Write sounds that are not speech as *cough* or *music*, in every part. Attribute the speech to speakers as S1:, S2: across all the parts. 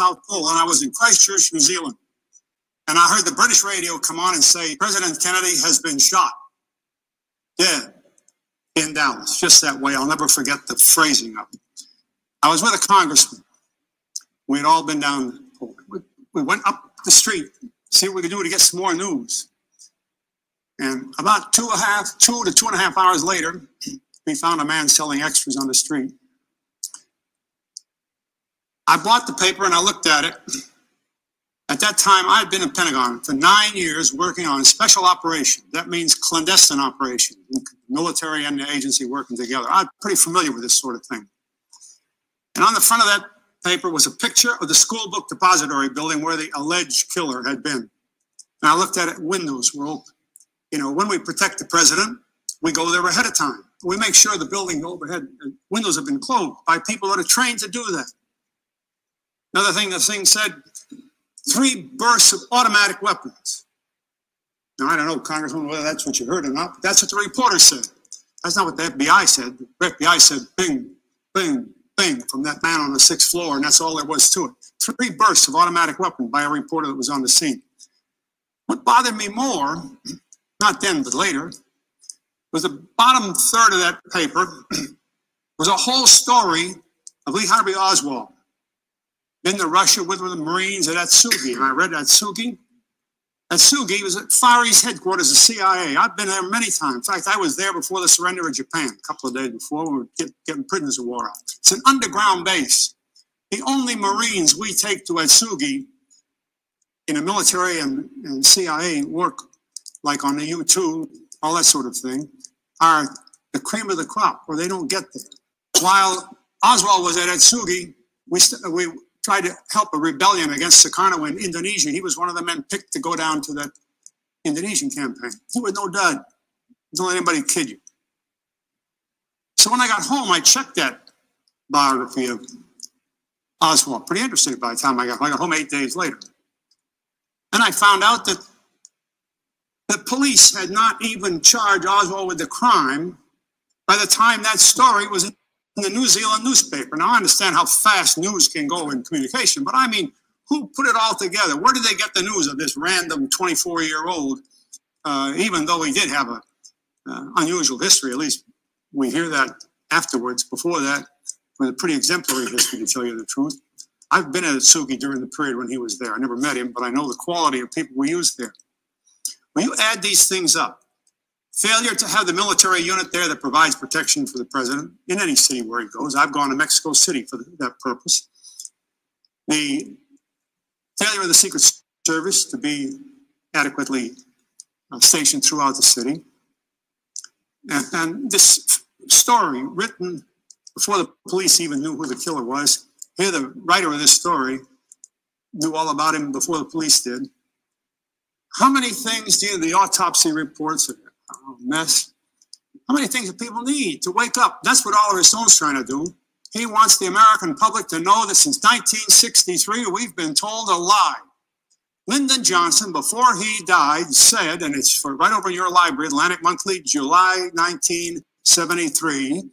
S1: South Pole, and I was in Christchurch, New Zealand. And I heard the British radio come on and say, President Kennedy has been shot, dead in Dallas, just that way. I'll never forget the phrasing of it. I was with a congressman. We had all been down. We went up the street, see what we could do to get some more news. And about two and a half, two to two and a half hours later, we found a man selling extras on the street. I bought the paper and I looked at it. At that time, I had been in Pentagon for nine years working on special operations. That means clandestine operations, military and the agency working together. I'm pretty familiar with this sort of thing. And on the front of that paper was a picture of the school book depository building where the alleged killer had been. And I looked at it, windows were open. You know, when we protect the president, we go there ahead of time. We make sure the building overhead uh, windows have been closed by people that are trained to do that. Another thing the thing said three bursts of automatic weapons. Now, I don't know, Congressman, whether that's what you heard or not, but that's what the reporter said. That's not what the FBI said. The FBI said bing, bing, bing from that man on the sixth floor, and that's all there was to it. Three bursts of automatic weapon by a reporter that was on the scene. What bothered me more, not then but later, was the bottom third of that paper *clears throat* was a whole story of Lee Harvey Oswald been to Russia with the Marines at Atsugi, and I read Atsugi. Atsugi was at Far East headquarters of CIA. I've been there many times. In fact, I was there before the surrender of Japan, a couple of days before we were get, getting prisoners of war out. It's an underground base. The only Marines we take to Atsugi in a military and, and CIA work, like on the U-2, all that sort of thing, are the cream of the crop, or they don't get there. While Oswald was at Atsugi, we, we tried to help a rebellion against Sukarno in Indonesia. He was one of the men picked to go down to the Indonesian campaign. He was no dud. Don't let anybody kid you. So when I got home, I checked that biography of Oswald. Pretty interesting by the time I got home. I got home eight days later. And I found out that the police had not even charged Oswald with the crime by the time that story was in in the New Zealand newspaper. Now, I understand how fast news can go in communication, but I mean, who put it all together? Where did they get the news of this random 24 year old, uh, even though he did have a uh, unusual history? At least we hear that afterwards. Before that, was a pretty exemplary history, to tell you the truth. I've been at Atsugi during the period when he was there. I never met him, but I know the quality of people we used there. When you add these things up, Failure to have the military unit there that provides protection for the president in any city where he goes. I've gone to Mexico City for that purpose. The failure of the Secret Service to be adequately uh, stationed throughout the city. And, and, this story, written before the police even knew who the killer was, here the writer of this story knew all about him before the police did. How many things do the autopsy reports mess. How many things do people need to wake up? That's what Oliver Stone's trying to do. He wants the American public to know that since 1963, we've been told a lie. Lyndon Johnson, before he died, said, and it's for right over in your library, Atlantic Monthly, July 1973.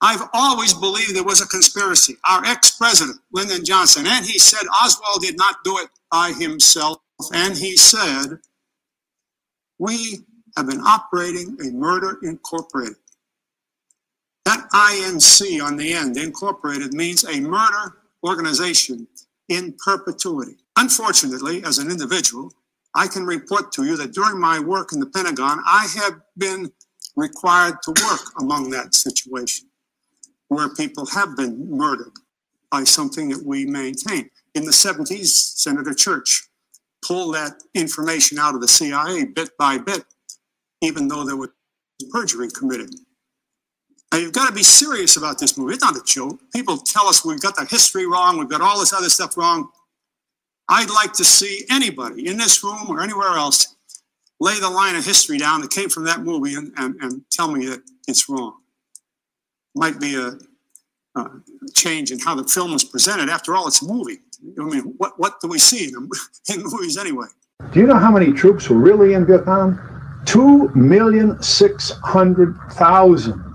S1: I've always believed there was a conspiracy. Our ex president, Lyndon Johnson, and he said Oswald did not do it by himself. And he said, We have been operating a murder incorporated. That INC on the end, incorporated, means a murder organization in perpetuity. Unfortunately, as an individual, I can report to you that during my work in the Pentagon, I have been required to work among that situation where people have been murdered by something that we maintain. In the 70s, Senator Church pulled that information out of the CIA bit by bit even though there was perjury committed. Now, you've got to be serious about this movie. It's not a joke. People tell us we've got the history wrong, we've got all this other stuff wrong. I'd like to see anybody in this room or anywhere else lay the line of history down that came from that movie and, and, and tell me that it's wrong. Might be a, a, change in how the film was presented. After all, it's a movie. I mean, what, what do we see in, *laughs* in movies anyway?
S2: Do you know how many troops were really in Vietnam? 2,600,000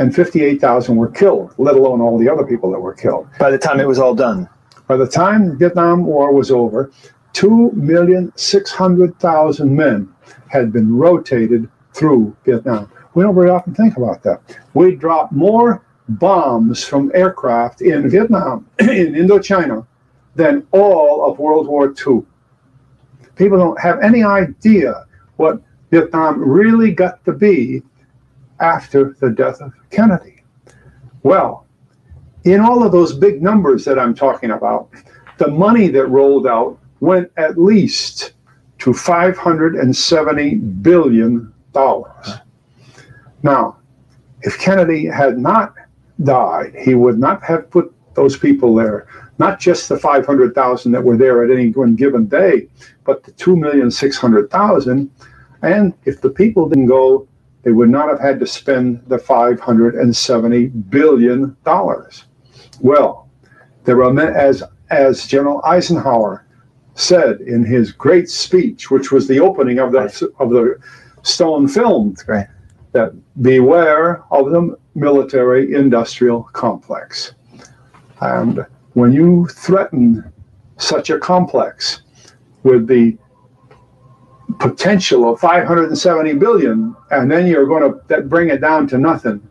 S2: and 58,000 were killed, let alone all the other people that were killed.
S3: By the time it was all done.
S2: By the time the Vietnam War was over, 2,600,000 men had been rotated through Vietnam. We don't very often think about that. We dropped more bombs from aircraft in Vietnam, *clears throat* in Indochina, than all of World War II. People don't have any idea what Vietnam really got to be after the death of Kennedy. Well, in all of those big numbers that I'm talking about, the money that rolled out went at least to $570 billion. Now, if Kennedy had not died, he would not have put those people there, not just the 500,000 that were there at any one given day, but the 2,600,000. And if the people didn't go, they would not have had to spend the $570 billion. Well, there were, as, as General Eisenhower said in his great speech, which was the opening of the, of the Stone film,
S3: Right.
S2: that beware of the military industrial complex. And when you threaten such a complex with the potential of 570 billion, and then you're going to bring it down to nothing,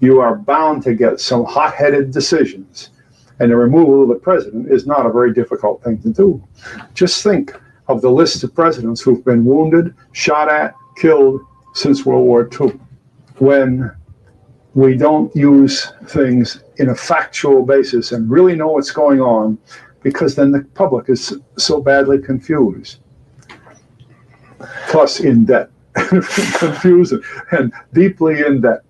S2: you are bound to get some hot headed decisions. And the removal of the president is not a very difficult thing to do. Just think of the list of presidents who've been wounded, shot at, killed since World War II. When we don't use things in a factual basis and really know what's going on, because then the public is so badly confused. Plus, in debt, *laughs* confused and deeply in debt.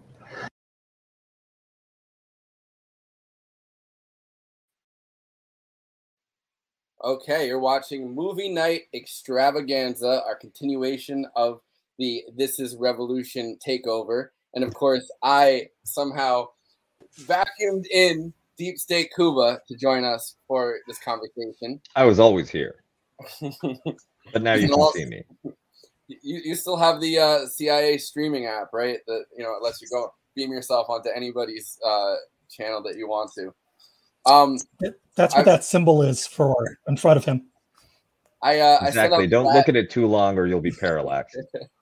S4: Okay, you're watching Movie Night Extravaganza, our continuation of the This Is Revolution takeover. And of course, I somehow vacuumed in Deep State Kuba to join us for this conversation.
S3: I was always here, *laughs* but now you
S4: You
S3: can
S4: know,
S3: see me.
S4: You, you still have the uh, CIA streaming app, right? That you know it lets you go beam yourself onto anybody's uh, channel that you want to. Um,
S5: That's what
S4: I-
S5: that symbol is for in front of him.
S4: I uh,
S3: Exactly.
S4: up
S3: Don't
S4: that-
S3: look at it too long, or you'll be parallaxed. *laughs*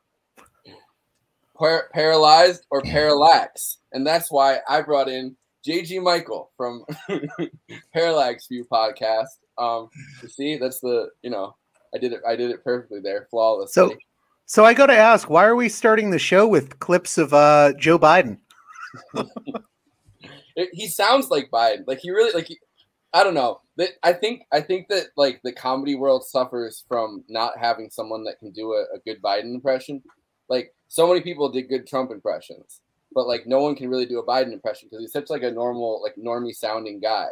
S4: par- paralyzed or parallax. And that's why I brought in JG Michael from *laughs* Parallax View podcast. Um, you see, that's the you know, I did it. I did it perfectly there, flawlessly.
S6: So, so I got to ask, why are we starting the show with clips of uh, Joe Biden? *laughs*
S4: It- he sounds like Biden. Like he really like. He, I don't know. That I think I think that like the comedy world suffers from not having someone that can do a, a good Biden impression. Like so many people did good Trump impressions, but like no one can really do a Biden impression because he's such like a normal like normie sounding guy.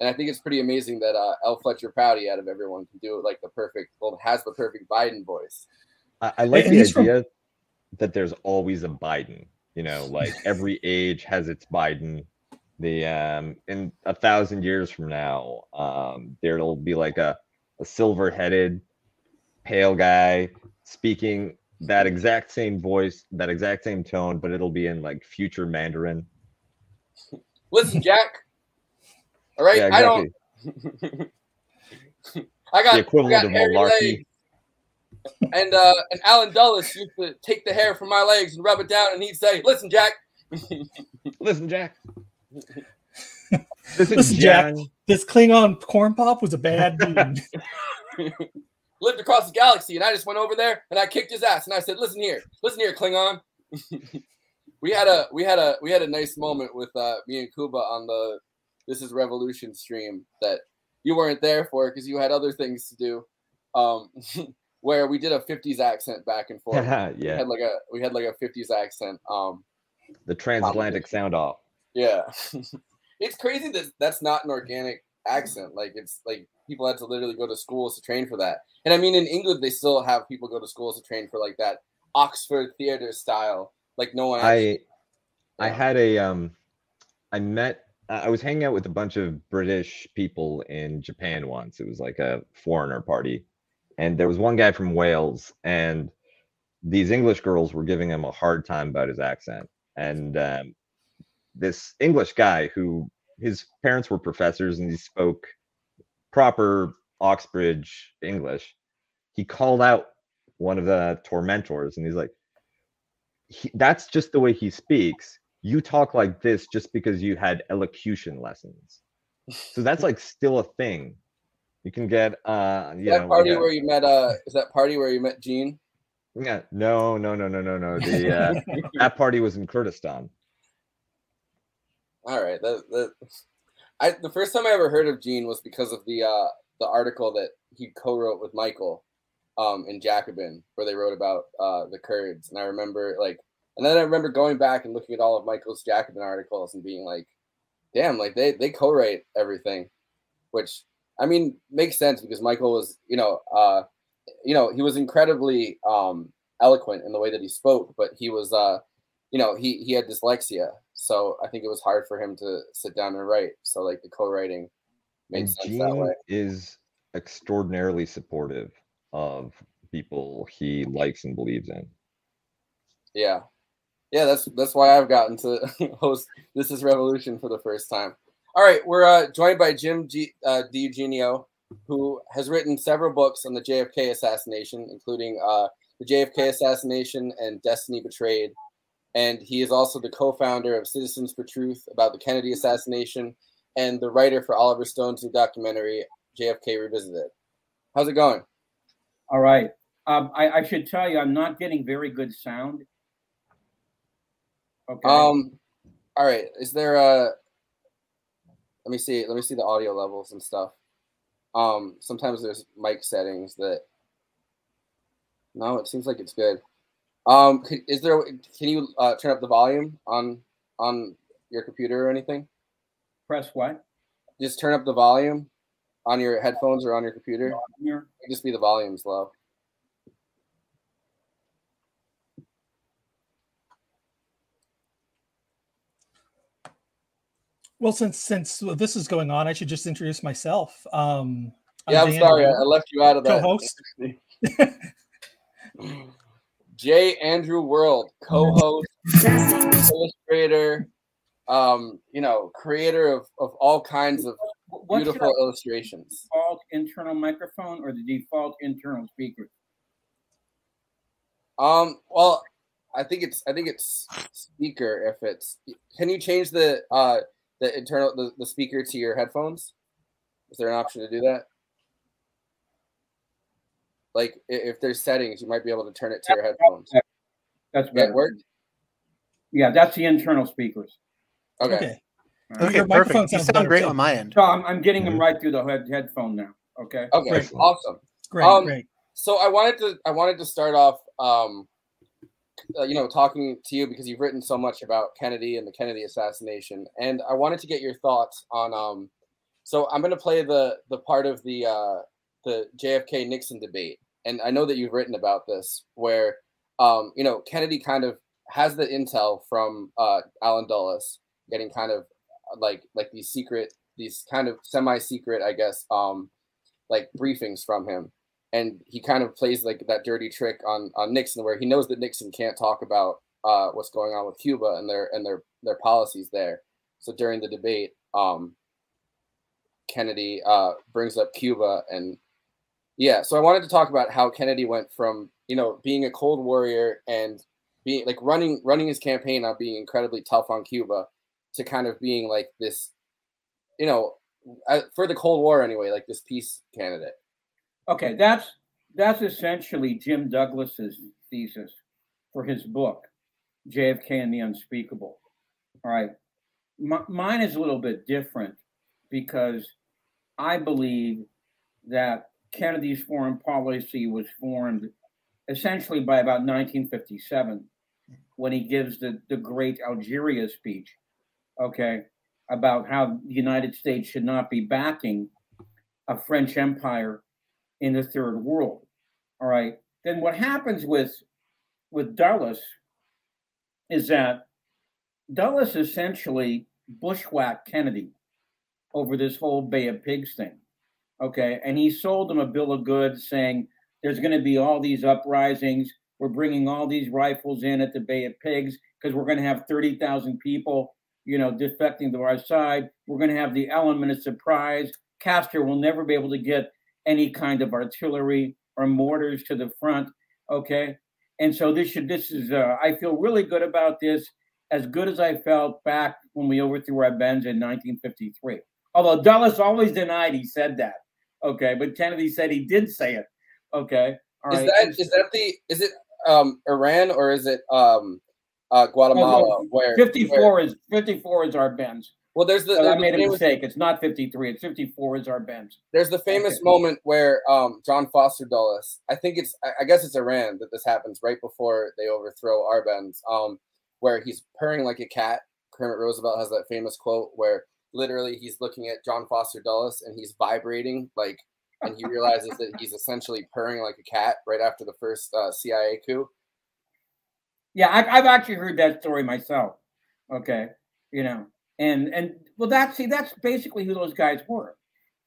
S4: And I think it's pretty amazing that uh, L. Fletcher Prouty out of everyone can do it like the perfect well has the perfect Biden voice.
S3: I, I like
S5: And
S3: the
S5: he's from-
S3: idea that there's always a Biden. You know, like *laughs* every age has its Biden. The um in a thousand years from now, um, there'll be like a, a silver-headed, pale guy speaking that exact same voice, that exact same tone, but it'll be in like future Mandarin.
S4: Listen, Jack. All right,
S3: Yeah,
S4: I don't. *laughs* I got
S3: The equivalent
S4: I got
S3: of
S4: hairy
S3: malarkey.
S4: And uh, and Allen Dulles used to take the hair from my legs and rub it down, and he'd say, "Listen, Jack, *laughs*
S3: Listen, Jack. *laughs* This is
S5: Listen, Jack. This Klingon corn pop was a bad dude.
S4: Lived across the galaxy, and I just went over there and I kicked his ass, and I said, "Listen here, listen here, Klingon." *laughs* we had a we had a we had a nice moment with uh, me and Kuba on the This Is Revolution stream that you weren't there for because you had other things to do. Um, *laughs* where we did a 50s accent back and forth. *laughs* We
S3: yeah,
S4: had like a we had like a 50s accent. Um,
S3: the transatlantic sound off.
S4: yeah, it's crazy that that's not an organic accent. Like it's like people had to literally go to schools to train for that. And I mean, in England, they still have people go to schools to train for like that Oxford theater style. Like no one. Actually,
S3: I I had a um I met I was hanging out with a bunch of British people in Japan once. It was like a foreigner party. And there was one guy from Wales and these English girls were giving him a hard time about his accent. And um, this English guy who his parents were professors and he spoke proper Oxbridge English, he called out one of the tormentors and he's like, he, that's just the way he speaks. You talk like this just because you had elocution lessons. So *laughs* that's like still a thing. You can get uh you
S4: that
S3: know
S4: party where you met uh is that party where you met Gene?
S3: yeah, no, no, no, no, no, no. The uh, *laughs* that party was in Kurdistan.
S4: All right. That, that I the first time I ever heard of Gene was because of the uh the article that he co-wrote with Michael um in Jacobin where they wrote about uh the Kurds and I remember like and then I remember going back and looking at all of Michael's Jacobin articles and being like damn like they they co-write everything which I mean makes sense because Michael was you know uh you know he was incredibly um eloquent in the way that he spoke but he was uh you know he he had dyslexia so i think it was hard for him to sit down and write so like the co-writing made
S3: And
S4: sense that way.
S3: is extraordinarily supportive of people he likes and believes in.
S4: yeah. Yeah that's that's why i've gotten to *laughs* host this is revolution for the first time. All right we're uh joined by jim G, uh DiEugenio, who has written several books on the jfk assassination including uh the jfk assassination and destiny betrayed and he is also the co-founder of citizens for truth about the kennedy assassination and the writer for oliver stone's new documentary jfk revisited how's it going
S7: All right. Um, I, I should tell you, I'm not getting very good sound. Okay.
S4: Um, all right. Is there a? Let me see. Let me see the audio levels and stuff. Um, sometimes there's mic settings that. No, it seems like it's good. Um, is there? Can you uh, turn up the volume on on your computer or anything?
S7: Press what?
S4: Just turn up the volume on your headphones or on your computer.
S7: Here.
S4: It'd Just be the volume's low.
S5: Well, since since this is going on, I should just introduce myself. Um,
S4: Yeah, I'm
S5: Dan
S4: sorry. I I left you out of that.
S5: co-host. *laughs* *laughs*
S4: J. Andrew World, co-host, *laughs* illustrator, um, you know, creator of, of all kinds of
S7: What's
S4: beautiful illustrations.
S7: default internal microphone or the default internal speaker?
S4: Um, well, I think it's I think it's speaker if it's can you change the uh the internal the, the speaker to your headphones? Is there an option to do that? Like if there's settings, you might be able to turn it to your headphones.
S7: That's
S4: That
S7: better.
S4: worked?
S7: Yeah, that's the internal speakers.
S4: Okay.
S5: Okay.
S6: Okay,
S5: Your
S6: perfect. You sound
S5: better,
S6: great
S5: too.
S6: on my end.
S7: So I'm, I'm getting them
S3: Mhm.
S7: right through the head, headphone now. Okay.
S4: Okay.
S3: Excellent.
S4: Awesome.
S5: Great,
S4: Um,
S5: great.
S4: so I wanted to I wanted to start off um uh, you know talking to you because you've written so much about Kennedy and the Kennedy assassination and I wanted to get your thoughts on um so I'm going to play the the part of the uh the JFK Nixon debate and I know that you've written about this where um you know Kennedy kind of has the intel from uh Allen Dulles getting kind of uh, like like these secret these kind of semi secret I guess um like briefings from him and he kind of plays like that dirty trick on on Nixon, where he knows that Nixon can't talk about uh, what's going on with Cuba and their and their their policies there. So during the debate, um, Kennedy uh, brings up Cuba, and yeah. So I wanted to talk about how Kennedy went from you know being a cold warrior and being like running running his campaign on being incredibly tough on Cuba to kind of being like this, you know, uh, for the Cold War anyway, like this peace candidate.
S7: Okay, that's that's essentially Jim Douglas's thesis for his book, JFK and the Unspeakable. All right, M- mine is a little bit different because I believe that Kennedy's foreign policy was formed essentially by about 1957 when he gives the, the great Algeria speech, okay, about how the United States should not be backing a French empire in the third world. All right. Then what happens with with Dulles is that Dulles essentially bushwhacked Kennedy over this whole Bay of Pigs thing. Okay. And he sold them a bill of goods saying there's going to be all these uprisings. We're bringing all these rifles in at the Bay of Pigs because we're going to have 30,000 people, you know, defecting to our side. We're going to have the element of surprise. Castro will never be able to get any kind of artillery or mortars to the front. Okay, and so this should this is uh, I feel really good about this, as good as I felt back when we overthrew our Arbenz in 1953. Although Dulles always denied he said that. Okay, but Kennedy said he did say it. Okay,
S4: All is right. that is that the is it um Iran or is it um uh Guatemala? Oh,
S7: where 54 where, is 54 is Arbenz.
S4: Well, there's the.
S7: So
S4: there's
S7: I made the a mistake. It's not 53. It's 54 is Arbenz.
S4: There's the famous okay. moment where um, John Foster Dulles, I think it's, I guess it's Iran that this happens right before they overthrow our Arbenz, um, where he's purring like a cat. Kermit Roosevelt has that famous quote where literally he's looking at John Foster Dulles and he's vibrating like, and he realizes that he's essentially purring like a cat right after the first uh, CIA coup.
S7: Yeah, I, I've actually heard that story myself. Okay, you know, and and well, that's see, that's basically who those guys were.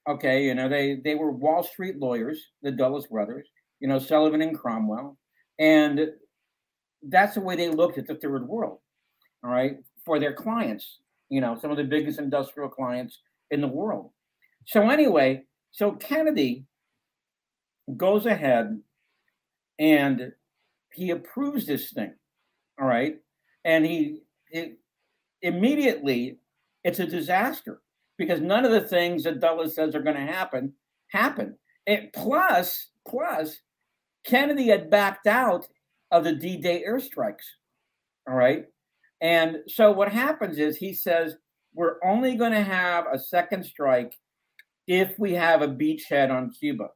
S7: Okay, you know, they they were Wall Street lawyers, the Dulles brothers, you know, Sullivan and Cromwell, and that's the way they looked at the third world. All right, for their clients, you know, some of the biggest industrial clients in the world. So anyway, so Kennedy goes ahead and he approves this thing. All right, and he, he immediately it's a disaster because none of the things that Dulles says are going to happen happen. And plus, plus, Kennedy had backed out of the D-Day airstrikes. All right. And so what happens is he says, we're only going to have a second strike if we have a beachhead on Cuba.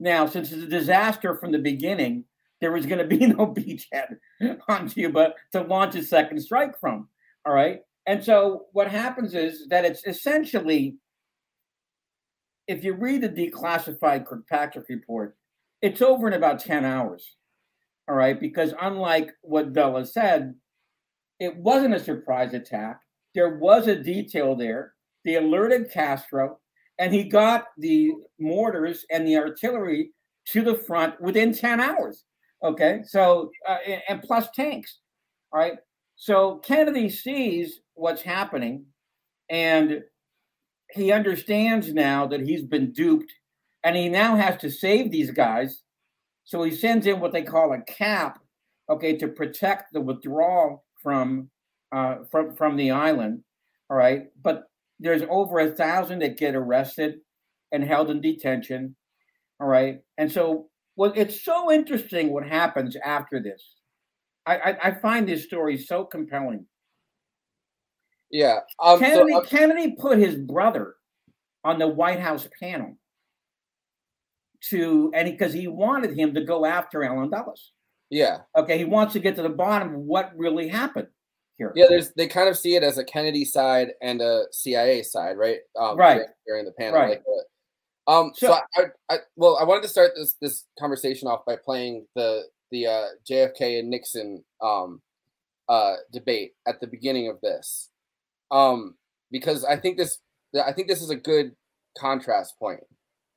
S7: Now, since it's a disaster from the beginning, there was going to be *laughs* no beachhead on Cuba to launch a second strike from. All right. And so what happens is that it's essentially, if you read the declassified Kirkpatrick report, it's over in about 10 hours. All right. Because unlike what Dulles said, it wasn't a surprise attack. There was a detail there. They alerted Castro, and he got the mortars and the artillery to the front within 10 hours. Okay. So, uh, and plus tanks. All right. So Kennedy sees what's happening and he understands now that he's been duped and he now has to save these guys. So he sends in what they call a cap, okay, to protect the withdrawal from uh, from from the island. All right, but there's over a thousand that get arrested and held in detention. All right, and so well, it's so interesting what happens after this. I, I, find this story so compelling.
S4: Yeah,
S7: um, Kennedy, so, uh, Kennedy put his brother on the White House panel to, and because he, he wanted him to go after Allen Dulles.
S4: Yeah.
S7: Okay, he wants to get to the bottom of what really happened here.
S4: Yeah, there's they kind of see it as a Kennedy side and a CIA side, right?
S7: Um, right.
S4: During the panel, right. Like um, so, so I, I, well, I wanted to start this this conversation off by playing the the uh, JFK and Nixon um, uh, debate at the beginning of this, um, because I think this I think this is a good contrast point.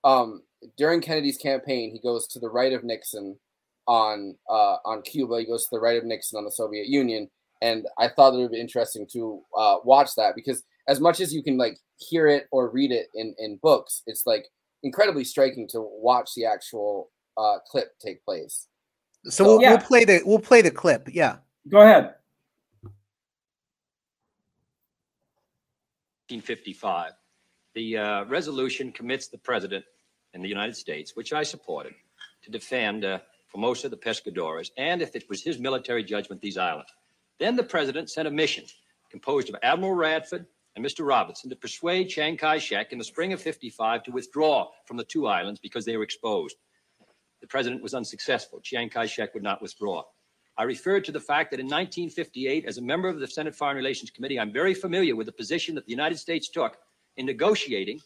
S4: Um, during Kennedy's campaign, he goes to the right of Nixon on uh, on Cuba. He goes to the right of Nixon on the Soviet Union, and I thought it would be interesting to uh, watch that because as much as you can like hear it or read it in in books, it's like incredibly striking to watch the actual uh, clip take place.
S6: So we'll, yeah. we'll play the we'll play the clip. Yeah.
S7: Go ahead.
S8: 1955. The uh, resolution commits the president in the United States, which I supported, to defend uh, Formosa, the Pescadores, and if it was his military judgment, these islands. Then the president sent a mission composed of Admiral Radford and Mr. Robertson to persuade Chiang Kai shek in the spring of 55 to withdraw from the two islands because they were exposed. The president was unsuccessful. Chiang Kai shek would not withdraw. I referred to the fact that in 1958, as a member of the Senate Foreign Relations Committee, I'm very familiar with the position that the United States took in negotiating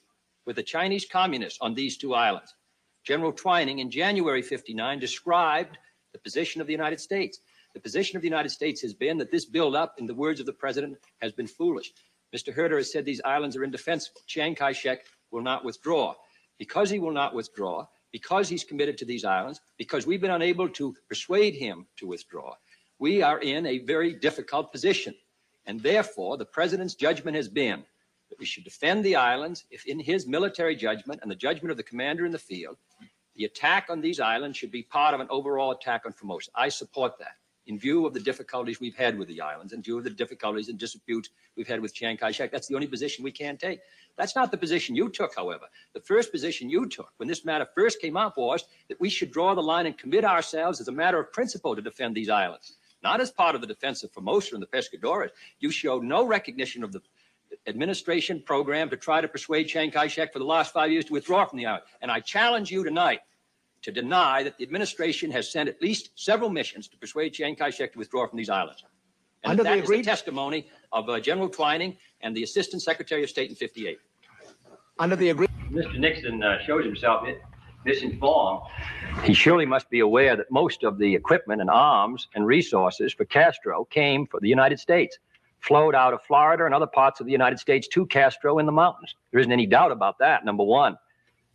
S8: with the Chinese communists on these two islands. General Twining in January 59 described the position of the United States. The position of the United States has been that this buildup, in the words of the president, has been foolish. Mr. Herter has said these islands are indefensible. Chiang Kai shek will not withdraw. Because he will not withdraw, because he's committed to these islands, because we've been unable to persuade him to withdraw, we are in a very difficult position. And therefore, the president's judgment has been that we should defend the islands if, in his military judgment and the judgment of the commander in the field, the attack on these islands should be part of an overall attack on Formosa. I support that in view of the difficulties we've had with the islands, in view of the difficulties and disputes we've had with Chiang Kai-shek. That's the only position we can take. That's not the position you took, however. The first position you took when this matter first came up was that we should draw the line and commit ourselves as a matter of principle to defend these islands, not as part of the defense of Formosa and the Pescadores. You showed no recognition of the administration program to try to persuade Chiang Kai-shek for the last five years to withdraw from the island. And I challenge you tonight to deny that the administration has sent at least several missions to persuade Chiang Kai-shek to withdraw from these islands. And
S9: Under the
S8: that is the
S9: agreed-
S8: testimony of uh, General Twining and the Assistant Secretary of State in 58.
S9: Under the agreement.
S8: Mr. Nixon uh, shows himself mi- misinformed. He surely must be aware that most of the equipment and arms and resources for Castro came from the United States, flowed out of Florida and other parts of the United States to Castro in the mountains. There isn't any doubt about that, number one.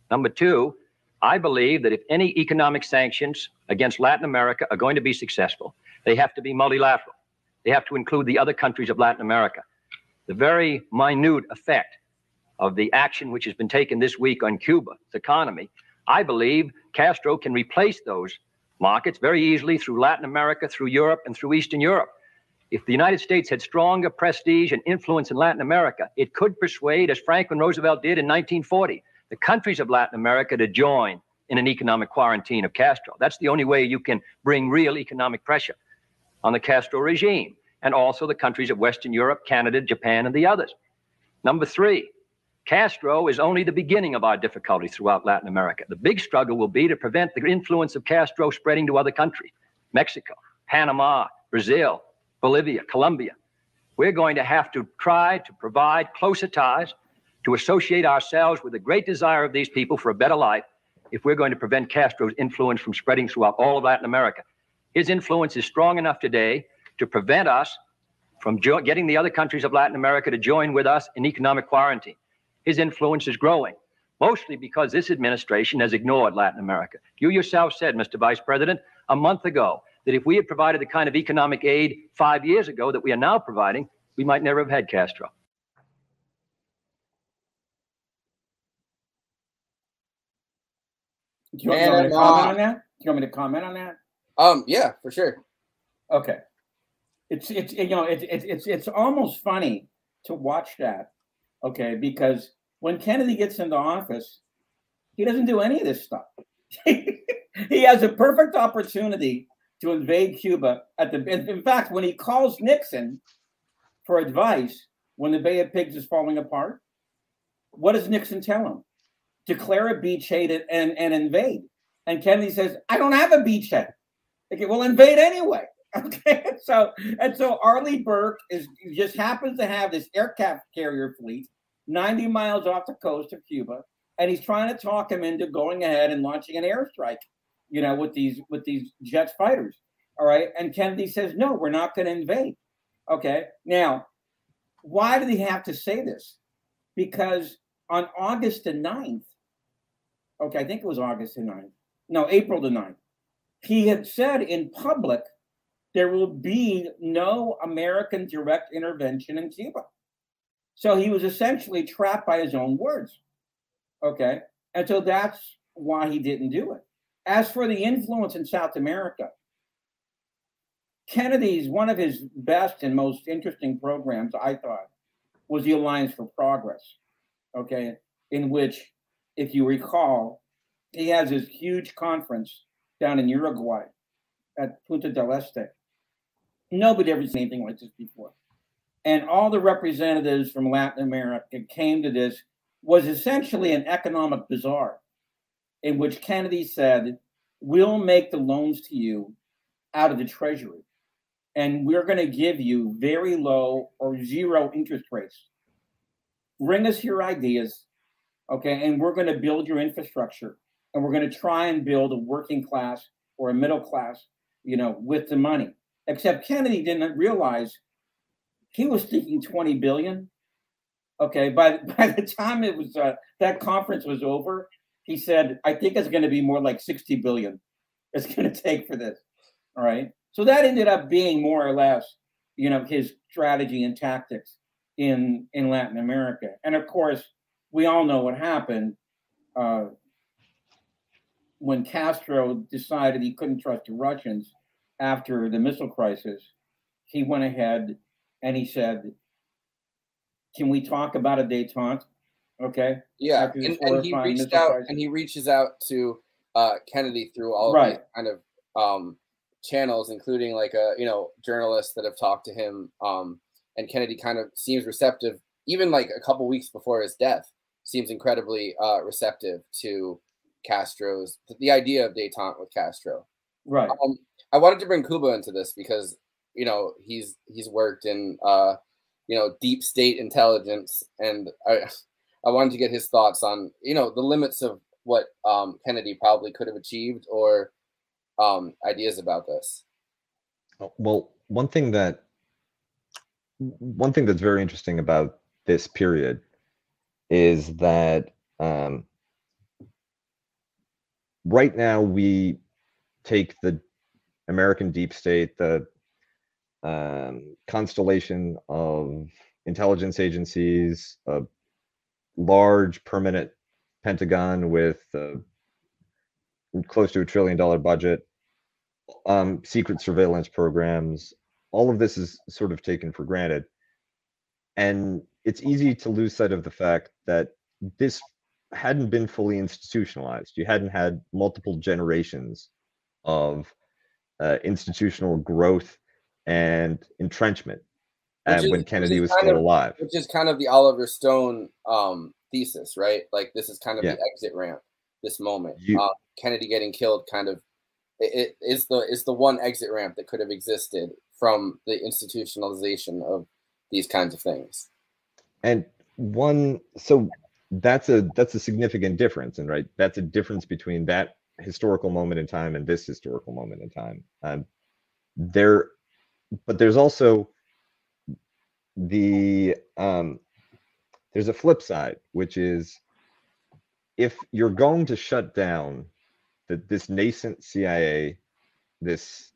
S8: Number two, I believe that if any economic sanctions against Latin America are going to be successful, they have to be multilateral. They have to include the other countries of Latin America. The very minute effect of the action which has been taken this week on Cuba's economy, I believe Castro can replace those markets very easily through Latin America, through Europe, and through Eastern Europe. If the United States had stronger prestige and influence in Latin America, it could persuade, as Franklin Roosevelt did in 1940, the countries of Latin America to join in an economic quarantine of Castro. That's the only way you can bring real economic pressure on the Castro regime and also the countries of Western Europe, Canada, Japan, and the others. Number three, Castro is only the beginning of our difficulty throughout Latin America. The big struggle will be to prevent the influence of Castro spreading to other countries Mexico, Panama, Brazil, Bolivia, Colombia. We're going to have to try to provide closer ties, to associate ourselves with the great desire of these people for a better life if we're going to prevent Castro's influence from spreading throughout all of Latin America. His influence is strong enough today to prevent us from jo- getting the other countries of Latin America to join with us in economic quarantine. His influence is growing, mostly because this administration has ignored Latin America. You yourself said, Mr. Vice President, a month ago that if we had provided the kind of economic aid five years ago that we are now providing, we might never have had Castro.
S7: Do you want, you want me to comment
S4: Panama.
S7: on that? Do you want me to comment on that?
S4: Um, yeah, for sure.
S7: Okay. It's it's you know it's it's it's it's almost funny to watch that. Okay, because when Kennedy gets into office, he doesn't do any of this stuff. *laughs* he has a perfect opportunity to invade Cuba at the in fact when he calls Nixon for advice when the Bay of Pigs is falling apart, what does Nixon tell him? Declare a beachhead and, and invade. And Kennedy says, I don't have a beachhead. Okay, well, invade anyway. *laughs* Okay, so and so Arleigh Burke is just happens to have this aircraft carrier fleet 90 miles off the coast of Cuba, and he's trying to talk him into going ahead and launching an airstrike, you know, with these with these jet fighters. All right, and Kennedy says, no, we're not going to invade. Okay, now, why did he have to say this? Because on August the 9th, okay, I think it was August the 9th, no, April the 9th, he had said in public there will be no American direct intervention in Cuba. So he was essentially trapped by his own words. Okay. And so that's why he didn't do it. As for the influence in South America, Kennedy's one of his best and most interesting programs, I thought, was the Alliance for Progress. Okay. In which, if you recall, he has his huge conference down in Uruguay at Punta del Este. Nobody ever seen anything like this before. And all the representatives from Latin America came to this was essentially an economic bazaar in which Kennedy said, We'll make the loans to you out of the treasury. And we're going to give you very low or zero interest rates. Bring us your ideas, okay? And we're going to build your infrastructure. And we're going to try and build a working class or a middle class, you know, with the money. Except Kennedy didn't realize he was thinking 20 billion. Okay, by *laughs* by the time it was uh, that conference was over, he said, "I think it's going to be more like 60 billion. *laughs* It's going to take for this." All right, so that ended up being more or less, you know, his strategy and tactics. in in Latin America. And of course, we all know what happened uh, when Castro decided he couldn't trust the Russians after the missile crisis. He went ahead and he said, "Can we talk about a détente?" Okay.
S4: Yeah, and, and he reached out and he reaches out to uh, Kennedy through all of these kind of um, channels, including like a you know journalists that have talked to him. Um, and Kennedy kind of seems receptive, even like a couple weeks before his death, seems incredibly uh, receptive to Castro's the idea of détente with Castro.
S7: Right.
S4: Um, I wanted to bring Kuba into this because you know he's he's worked in uh, you know deep state intelligence, and I I wanted to get his thoughts on you know the limits of what um, Kennedy probably could have achieved or um, ideas about this.
S3: Oh, Well, one thing that one thing that's very interesting about this period is that um, right now we take the American deep state, the um, constellation of intelligence agencies, a large permanent Pentagon with uh, close to a trillion dollar budget, um, secret surveillance programs. All of this is sort of taken for granted. And it's easy to lose sight of the fact that this hadn't been fully institutionalized. You hadn't had multiple generations of uh, institutional growth and entrenchment uh,
S4: is-
S3: when Kennedy was still
S4: of-
S3: alive.
S4: Which is kind of the Oliver Stone um, thesis, right? Like this is kind of
S3: Yeah.
S4: the exit ramp. This moment,
S3: You-
S4: um, Kennedy getting killed, kind of it, it is the is the one exit ramp that could have existed from the institutionalization of these kinds of things.
S3: and one so that's a that's a significant difference and right that's a difference between that historical moment in time and this historical moment in time um there but there's also the um there's a flip side which is if you're going to shut down the, this nascent cia this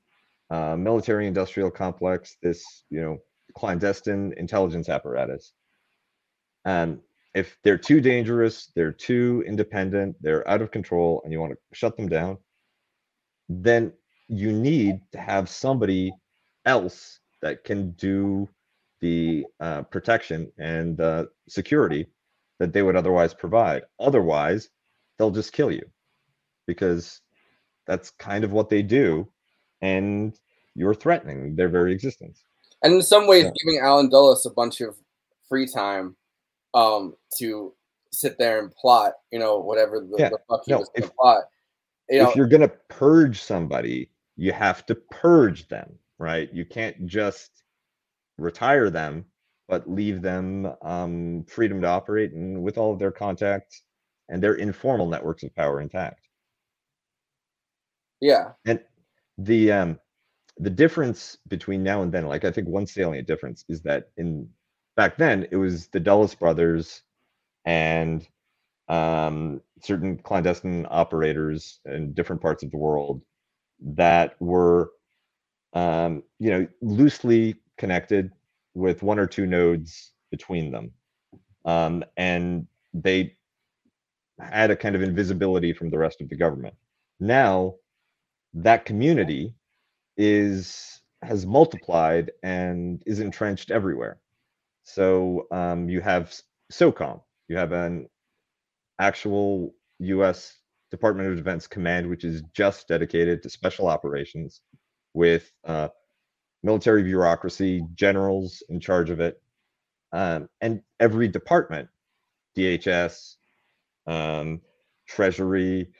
S3: uh, military industrial complex this you know clandestine intelligence apparatus and if they're too dangerous, they're too independent, they're out of control, and you want to shut them down, then you need to have somebody else that can do the uh, protection and uh, security that they would otherwise provide. Otherwise, they'll just kill you because that's kind of what they do, and you're threatening their very existence.
S4: And in some ways,
S3: Yeah.
S4: giving Allen Dulles a bunch of free time um, to sit there and plot, you know, whatever the,
S3: Yeah.
S4: the fuck he
S3: No,
S4: was
S3: if-
S4: plot. You know,
S3: if you're going to purge somebody, you have to purge them, right? You can't just retire them, but leave them um, freedom to operate and with all of their contacts and their informal networks of power intact.
S4: yeah,
S3: And the um, the difference between now and then, like I think one salient difference is that in back then it was the Dulles brothers and um, certain clandestine operators in different parts of the world that were um, you know loosely connected with one or two nodes between them um, and they had a kind of invisibility from the rest of the government now that community is has multiplied and is entrenched everywhere so um, you have SOCOM, you have an actual U.S. Department of Defense command, which is just dedicated to special operations, with uh, military bureaucracy, generals in charge of it, um, and every department, DHS, um, Treasury,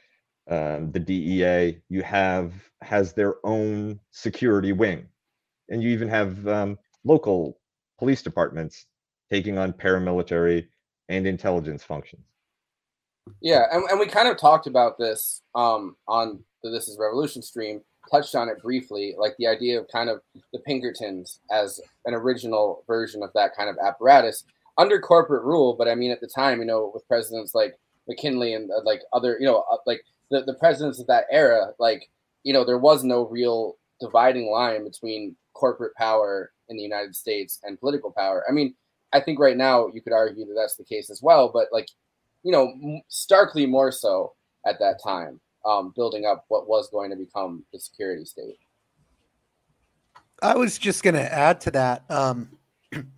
S3: um, the DEA, you have has their own security wing, and you even have um, local police departments taking on paramilitary and intelligence functions.
S4: Yeah, and, and we kind of talked about this um, on the This Is Revolution stream, touched on it briefly, like the idea of kind of the Pinkertons as an original version of that kind of apparatus under corporate rule. But I mean, at the time, you know, with presidents like McKinley and uh, like other, you know, uh, like the, the presidents of that era, like, you know, there was no real dividing line between corporate power in the United States and political power. I mean, I think right now you could argue that that's the case as well, but like, you know, starkly more so at that time, um, building up what was going to become the security state.
S6: I was just going to add to that. Um,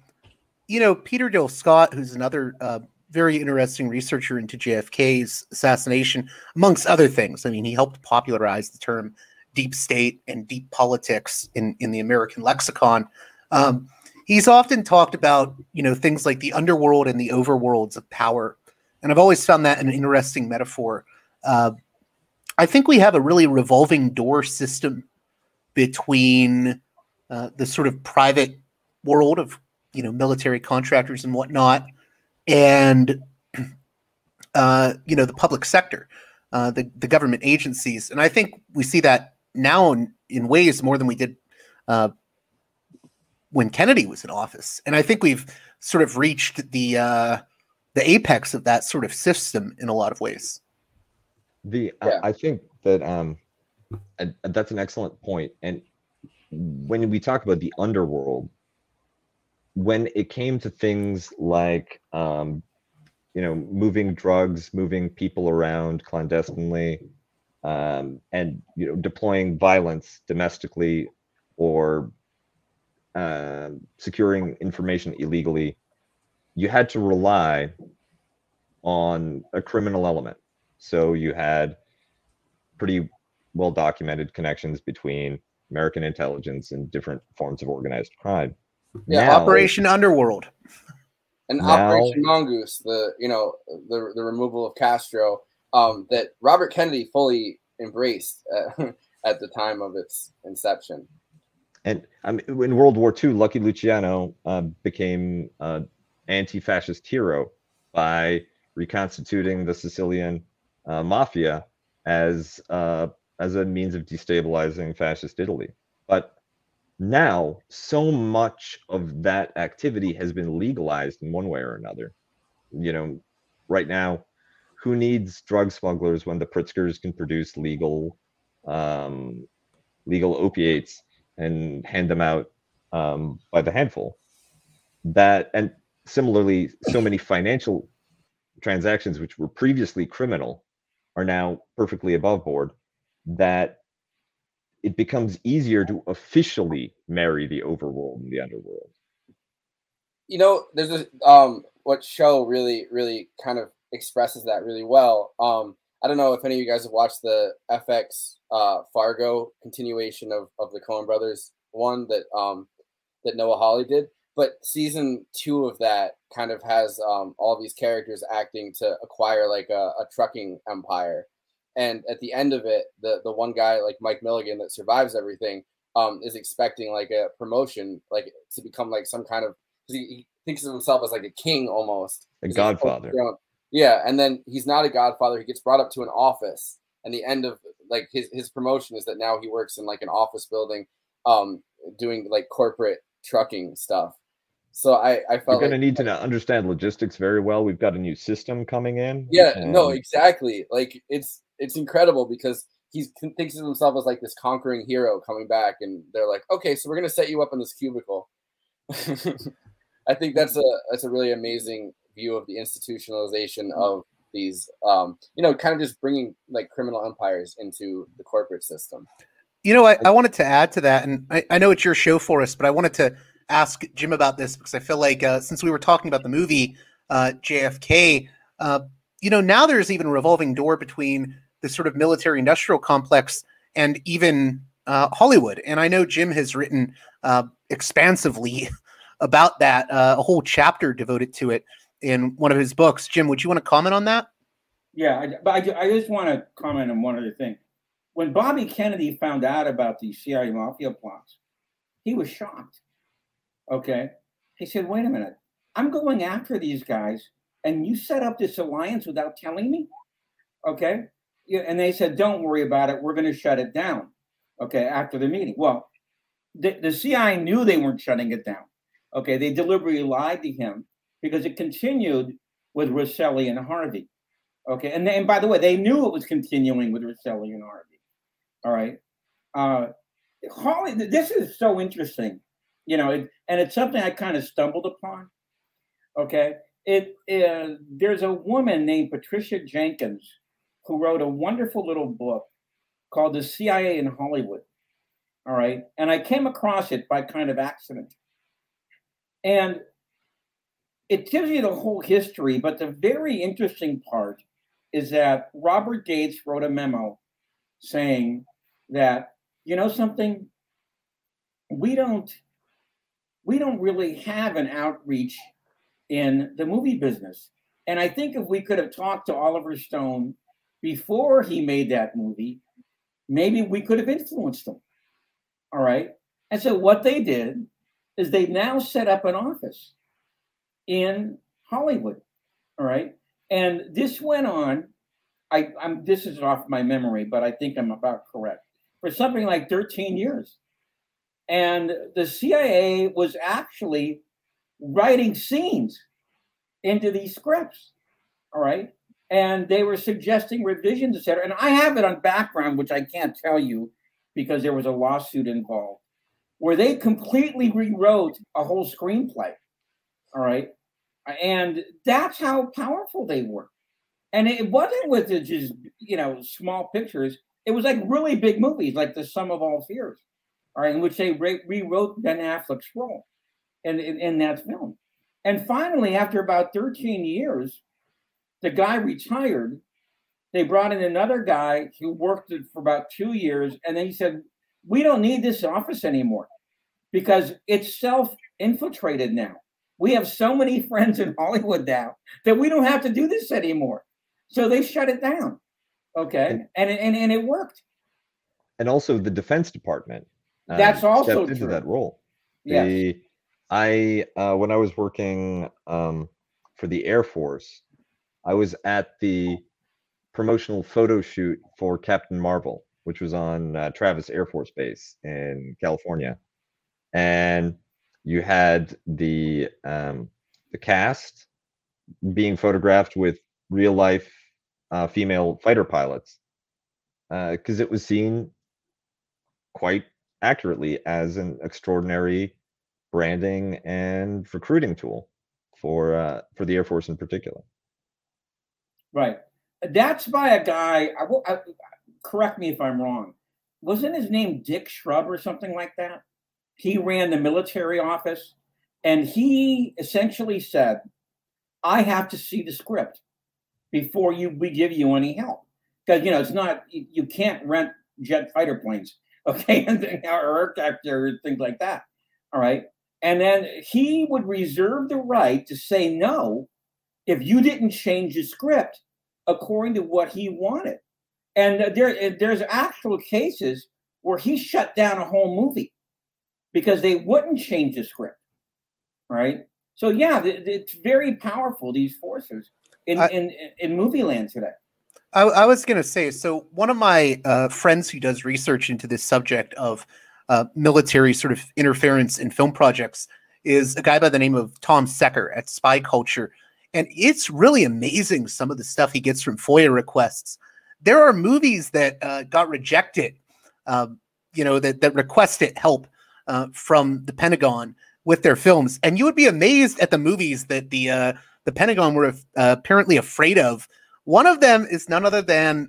S6: *clears throat* you know, Peter Dale Scott, who's another uh, very interesting researcher into JFK's assassination, amongst other things. I mean, he helped popularize the term deep state and deep politics in, in the American lexicon. Um, he's often talked about, you know, things like the underworld and the overworlds of power. And I've always found that an interesting metaphor. Uh, I think we have a really revolving door system between uh, the sort of private world of, you know, military contractors and whatnot, and *clears throat* uh, you know the public sector, uh, the the government agencies, and I think we see that now in, in ways more than we did uh, when Kennedy was in office, and I think we've sort of reached the uh, the apex of that sort of system in a lot of ways.
S3: The yeah. I, I think that um, that's an excellent point, and when we talk about the underworld, when it came to things like um, you know moving drugs moving people around clandestinely um, and you know deploying violence domestically or uh, securing information illegally you had to rely on a criminal element so you had pretty well documented connections between american intelligence and different forms of organized crime
S6: yeah, now, Operation Underworld.
S4: And now, Operation Mongoose, the you know the the removal of Castro, um, that Robert Kennedy fully embraced uh, *laughs* at the time of its inception.
S3: And I mean, in World War II, Lucky Luciano uh, became an anti-fascist hero by reconstituting the Sicilian uh, mafia as uh, as a means of destabilizing fascist Italy. But now so much of that activity has been legalized in one way or another you know right now who needs drug smugglers when the pritzkers can produce legal um, legal opiates and hand them out um, by the handful that and similarly so many financial transactions which were previously criminal are now perfectly above board that it becomes easier to officially marry the overworld and the underworld.
S4: You know, there's a um what show really, really kind of expresses that really well. Um, I don't know if any of you guys have watched the FX uh, Fargo continuation of, of the Coen Brothers one that um that Noah Hawley did, but season two of that kind of has um, all these characters acting to acquire like a, a trucking empire and at the end of it, the the one guy like Mike Milligan that survives everything um, is expecting like a promotion, like to become like some kind of he, he, thinks of himself as like a king almost,
S3: a godfather.
S4: Yeah, and then he's not a godfather. He gets brought up to an office, and the end of like his his promotion is that now he works in like an office building, um, doing like corporate trucking stuff. So I, I felt
S3: you're going like, to need to understand logistics very well. We've got a new system coming in.
S4: Yeah, and... no, exactly. Like it's it's incredible because he thinks of himself as like this conquering hero coming back, and they're like, okay, so we're gonna set you up in this cubicle. *laughs* I think that's a that's a really amazing view of the institutionalization of these, um, you know, kind of just bringing like criminal empires into the corporate system.
S6: You know, I, I wanted to add to that, and I, I know it's your show for us, but I wanted to ask Jim about this because I feel like uh, since we were talking about the movie uh, JFK, uh, you know, now there's even a revolving door between the sort of military industrial complex and even uh, Hollywood. And I know Jim has written uh, expansively *laughs* about that, uh, a whole chapter devoted to it in one of his books. Jim, would you want to comment on that?
S7: Yeah, I, but I, I just want to comment on one other thing. When Bobby Kennedy found out about the CIA mafia plots, he was shocked. Okay. He said, wait a minute, I'm going after these guys, and you set up this alliance without telling me? Okay and they said, "Don't worry about it. We're going to shut it down." Okay, after the meeting. Well, the, the CIA knew they weren't shutting it down. Okay, they deliberately lied to him because it continued with Rosselli and Harvey. Okay, and, and by the way, they knew it was continuing with Rosselli and Harvey. All right, uh, Holly, this is so interesting, you know, it, and it's something I kind of stumbled upon. Okay, it uh, there's a woman named Patricia Jenkins who wrote a wonderful little book called "The CIA in Hollywood." All right, and I came across it by kind of accident, and it gives you the whole history. But the very interesting part is that Robert Gates wrote a memo saying that you know something we don't we don't really have an outreach in the movie business. And i think if we could have talked to oliver stone before he made that movie maybe we could have influenced him. All right? And so what they did is they now set up an office in hollywood. All right? And this went on I, I'm this is off my memory, but I think I'm about correct for something like 13 years. And the CIA was actually writing scenes into these scripts. All right. And they were suggesting revisions, etc. And I have it on background, which I can't tell you because there was a lawsuit involved, where they completely rewrote a whole screenplay. All right. And that's how powerful they were. And it wasn't with just, you know, small pictures it was like really big movies, like The Sum of All Fears, right, in which they re- rewrote Ben Affleck's role in, in, in that film. And finally, after about 13 years, the guy retired. They brought in another guy who worked it for about two years, and then he said, "We don't need this office anymore because it's self-infiltrated now. We have so many *laughs* friends in Hollywood now that we don't have to do this anymore." So they shut it down. Okay, and and and it worked.
S3: And also the Defense Department.
S7: That's also
S3: into
S7: true.
S3: that role.
S7: Yes.
S3: The, I uh, when I was working um, for the Air Force, I was at the promotional photo shoot for Captain Marvel, which was on uh, Travis Air Force Base in California, and you had the um, the cast being photographed with real life uh, female fighter pilots uh because it was seen quite accurately as an extraordinary branding and recruiting tool for uh, for the Air Force in particular.
S7: Right. That's by a guy. I will I, correct me if I'm wrong. Wasn't his name Dick Shrub or something like that? He ran the military office, and he essentially said, "I have to see the script before you we give you any help because you know it's not you, you can't rent jet fighter planes, okay, *laughs* and or things like that. All right, and then he would reserve the right to say no if you didn't change the script according to what he wanted. And there, there's actual cases where he shut down a whole movie because they wouldn't change the script. Right. So yeah, it's very powerful. These forces in
S6: I-
S7: in in movie land today.
S6: I, I was going to say so. One of my uh, friends who does research into this subject of uh, military sort of interference in film projects is a guy by the name of Tom Secker at Spy Culture, and it's really amazing some of the stuff he gets from FOIA requests. There are movies that uh, got rejected, um, you know, that that requested help uh, from the Pentagon with their films, and you would be amazed at the movies that the uh, the Pentagon were uh, apparently afraid of. One of them is none other than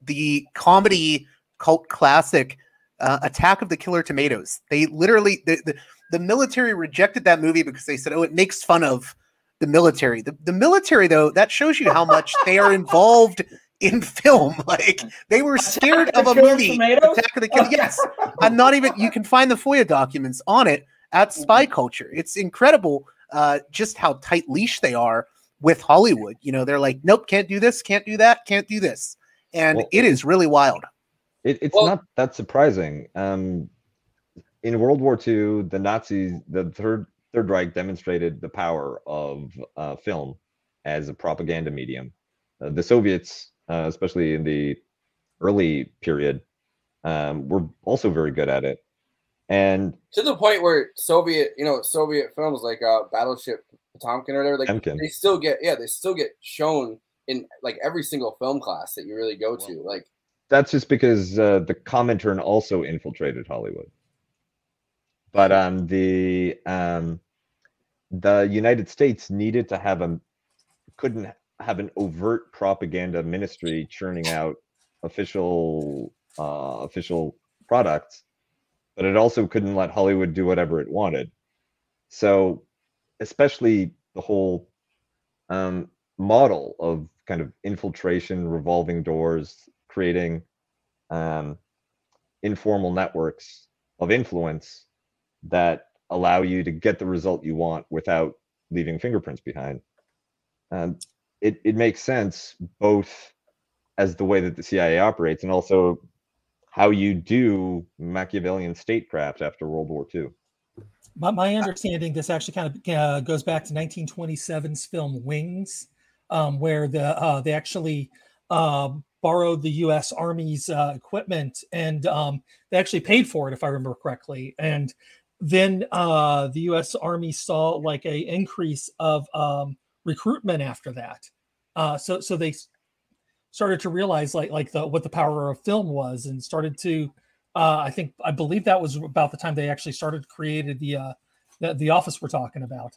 S6: the comedy cult classic uh, Attack of the Killer Tomatoes. They literally the, the the military rejected that movie because they said, "Oh, it makes fun of the military." The, the military, though, that shows you how much they are involved in film. *laughs* Like they were scared of a movie.
S7: Tomatoes?
S6: Attack of the Killer. Yes, *laughs* I'm not even. You can find the FOIA documents on it at Spy Culture. It's incredible, uh, just how tight leash they are with Hollywood. You know, they're like, nope, can't do this, can't do that, can't do this, and
S3: Well,
S6: it is really wild.
S3: It, it's
S4: Well-
S3: not that surprising. Um, in World War II, the Nazis, the third Third Reich, demonstrated the power of uh, film as a propaganda medium. Uh, the Soviets, uh, especially in the early period, um, were also very good at it. And
S4: to the point where Soviet, you know, Soviet films like uh, Battleship Potemkin or whatever, like
S3: Potemkin.
S4: they still get, yeah, they still get shown in like every single film class that you really go to. Like,
S3: that's just because uh, the Comintern also infiltrated Hollywood. But um, the um, the United States needed to have a couldn't have an overt propaganda ministry churning out official uh, official products, but it also couldn't let Hollywood do whatever it wanted. So, especially the whole um, model of kind of infiltration, revolving doors, creating um, informal networks of influence that allow you to get the result you want without leaving fingerprints behind. Um, it, it makes sense both as the way that the CIA operates and also how you do Machiavellian statecraft after World War II.
S5: My, my understanding, this actually kind of uh, goes back to 1927's film Wings, um, where the uh, they actually uh, borrowed the U.S. Army's uh, equipment and um, they actually paid for it, if I remember correctly. And then uh, the U.S. Army saw like a increase of um, recruitment after that. Uh, so so they started to realize like like the what the power of film was and started to uh, I think I believe that was about the time they actually started created the uh, the, the office we're talking about,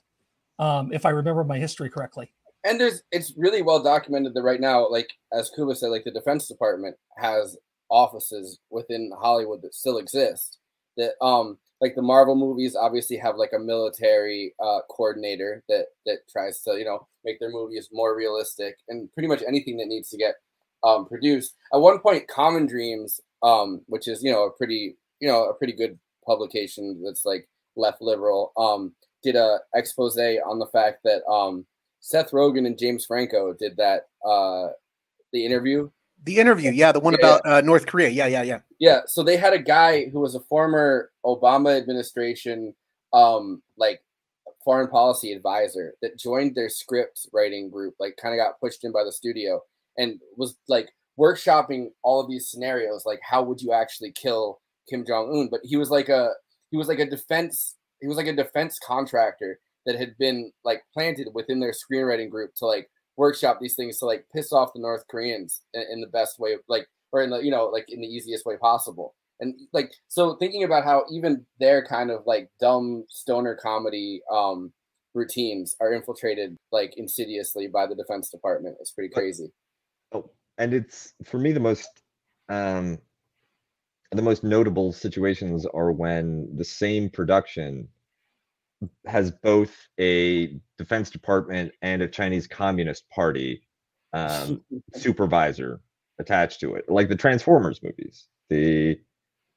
S5: um, if I remember my history correctly.
S4: And there's it's really well documented that right now, like as Kuba said, like the Defense Department has offices within Hollywood that still exist. That um like the Marvel movies obviously have like a military uh, coordinator that that tries to you know make their movies more realistic and pretty much anything that needs to get um, produced. At one point, Common Dreams, um, which is you know a pretty you know a pretty good publication that's like left liberal, um, did a expose on the fact that um, Seth Rogen and James Franco did that uh, the interview.
S6: The interview, yeah, the one
S4: Yeah,
S6: about uh, North Korea. Yeah, yeah, yeah.
S4: Yeah, so they had a guy who was a former Obama administration um like foreign policy advisor that joined their script writing group, like kind of got pushed in by the studio and was like workshopping all of these scenarios like how would you actually kill Kim Jong Un, but he was like a he was like a defense he was like a defense contractor that had been like planted within their screenwriting group to like workshop these things to like piss off the North Koreans in, in the best way, like or in the you know like in the easiest way possible. And like so, thinking about how even their kind of like dumb stoner comedy um, routines are infiltrated like insidiously by the Defense Department is pretty crazy.
S3: Oh, and it's for me the most um the most notable situations are when the same production has both a defense department and a chinese communist party um *laughs* supervisor attached to it like the transformers movies. The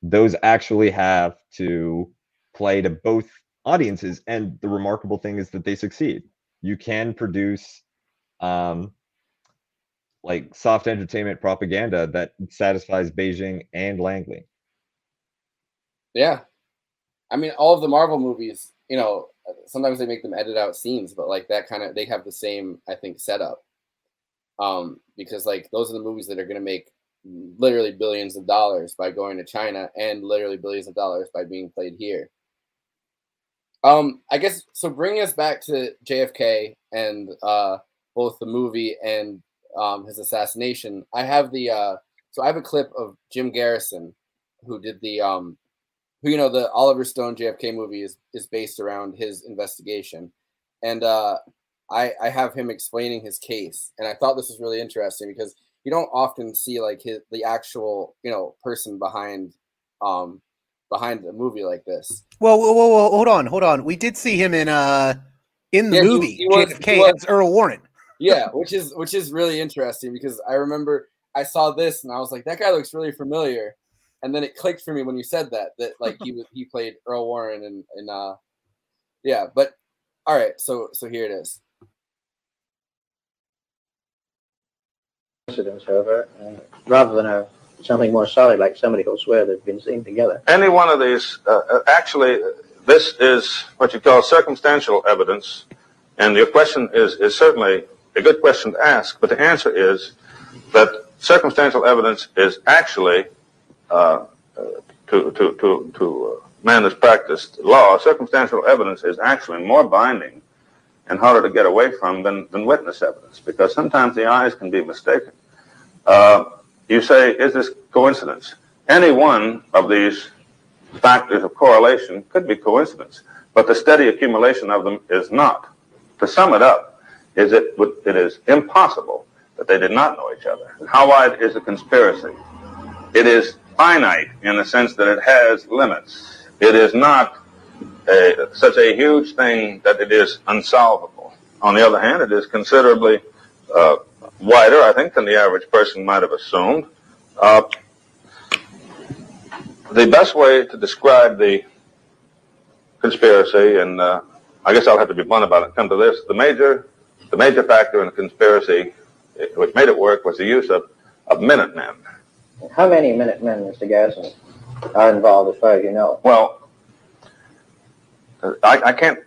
S3: those actually have to play to both audiences and the remarkable thing is that they succeed. You can produce um like soft entertainment propaganda that satisfies Beijing and Langley.
S4: Yeah, I mean, all of the Marvel movies, you know, sometimes they make them edit out scenes, but like that kind of they have the same, I think, setup. Um, because like those are the movies that are going to make literally billions of dollars by going to China and literally billions of dollars by being played here. Um, I guess so. Bringing us back to JFK and uh, both the movie and um, his assassination. I have the uh, so I have a clip of Jim Garrison, who did the um, who you know the Oliver Stone JFK movie is is based around his investigation, and uh, I I have him explaining his case, and I thought this was really interesting because you don't often see like his the actual you know person behind um behind a movie like this.
S6: Whoa, whoa, whoa, whoa! Hold on, hold on. We did see him in uh in the
S4: Yeah,
S6: movie
S4: he was-
S6: JFK
S4: he was-
S6: as Earl Warren.
S4: Yeah which is which is really interesting because i remember i saw this and i was like that guy looks really familiar and then it clicked for me when you said that that like he was he played earl warren and and uh yeah but all right so so here it is
S10: coincidence, however, uh, rather than a something more solid like somebody who'll swear they've been seen together.
S11: Any one of these, uh, uh, actually, this is what you call circumstantial evidence, and your question is, is certainly a good question to ask, but the answer is that circumstantial evidence is actually, uh, uh, to, to, to, to uh, man that's practiced law, circumstantial evidence is actually more binding and harder to get away from than, than witness evidence, because sometimes the eyes can be mistaken. Uh, you say, is this coincidence? Any one of these factors of correlation could be coincidence. But but the steady accumulation of them is not. To sum it up, is it, it is impossible that they did not know each other. How wide is a conspiracy? It is finite in the sense that it has limits. It is not a, such a huge thing that it is unsolvable. On the other hand, it is considerably uh, wider, I think, than the average person might have assumed. Uh, the best way to describe the conspiracy, and uh, I guess I'll have to be blunt about it, come to this, the major, the major factor in the conspiracy which made it work was the use of, of Minutemen.
S10: How many Minutemen, Mr. Garrison, are involved as far as you know?
S11: Well, I, I can't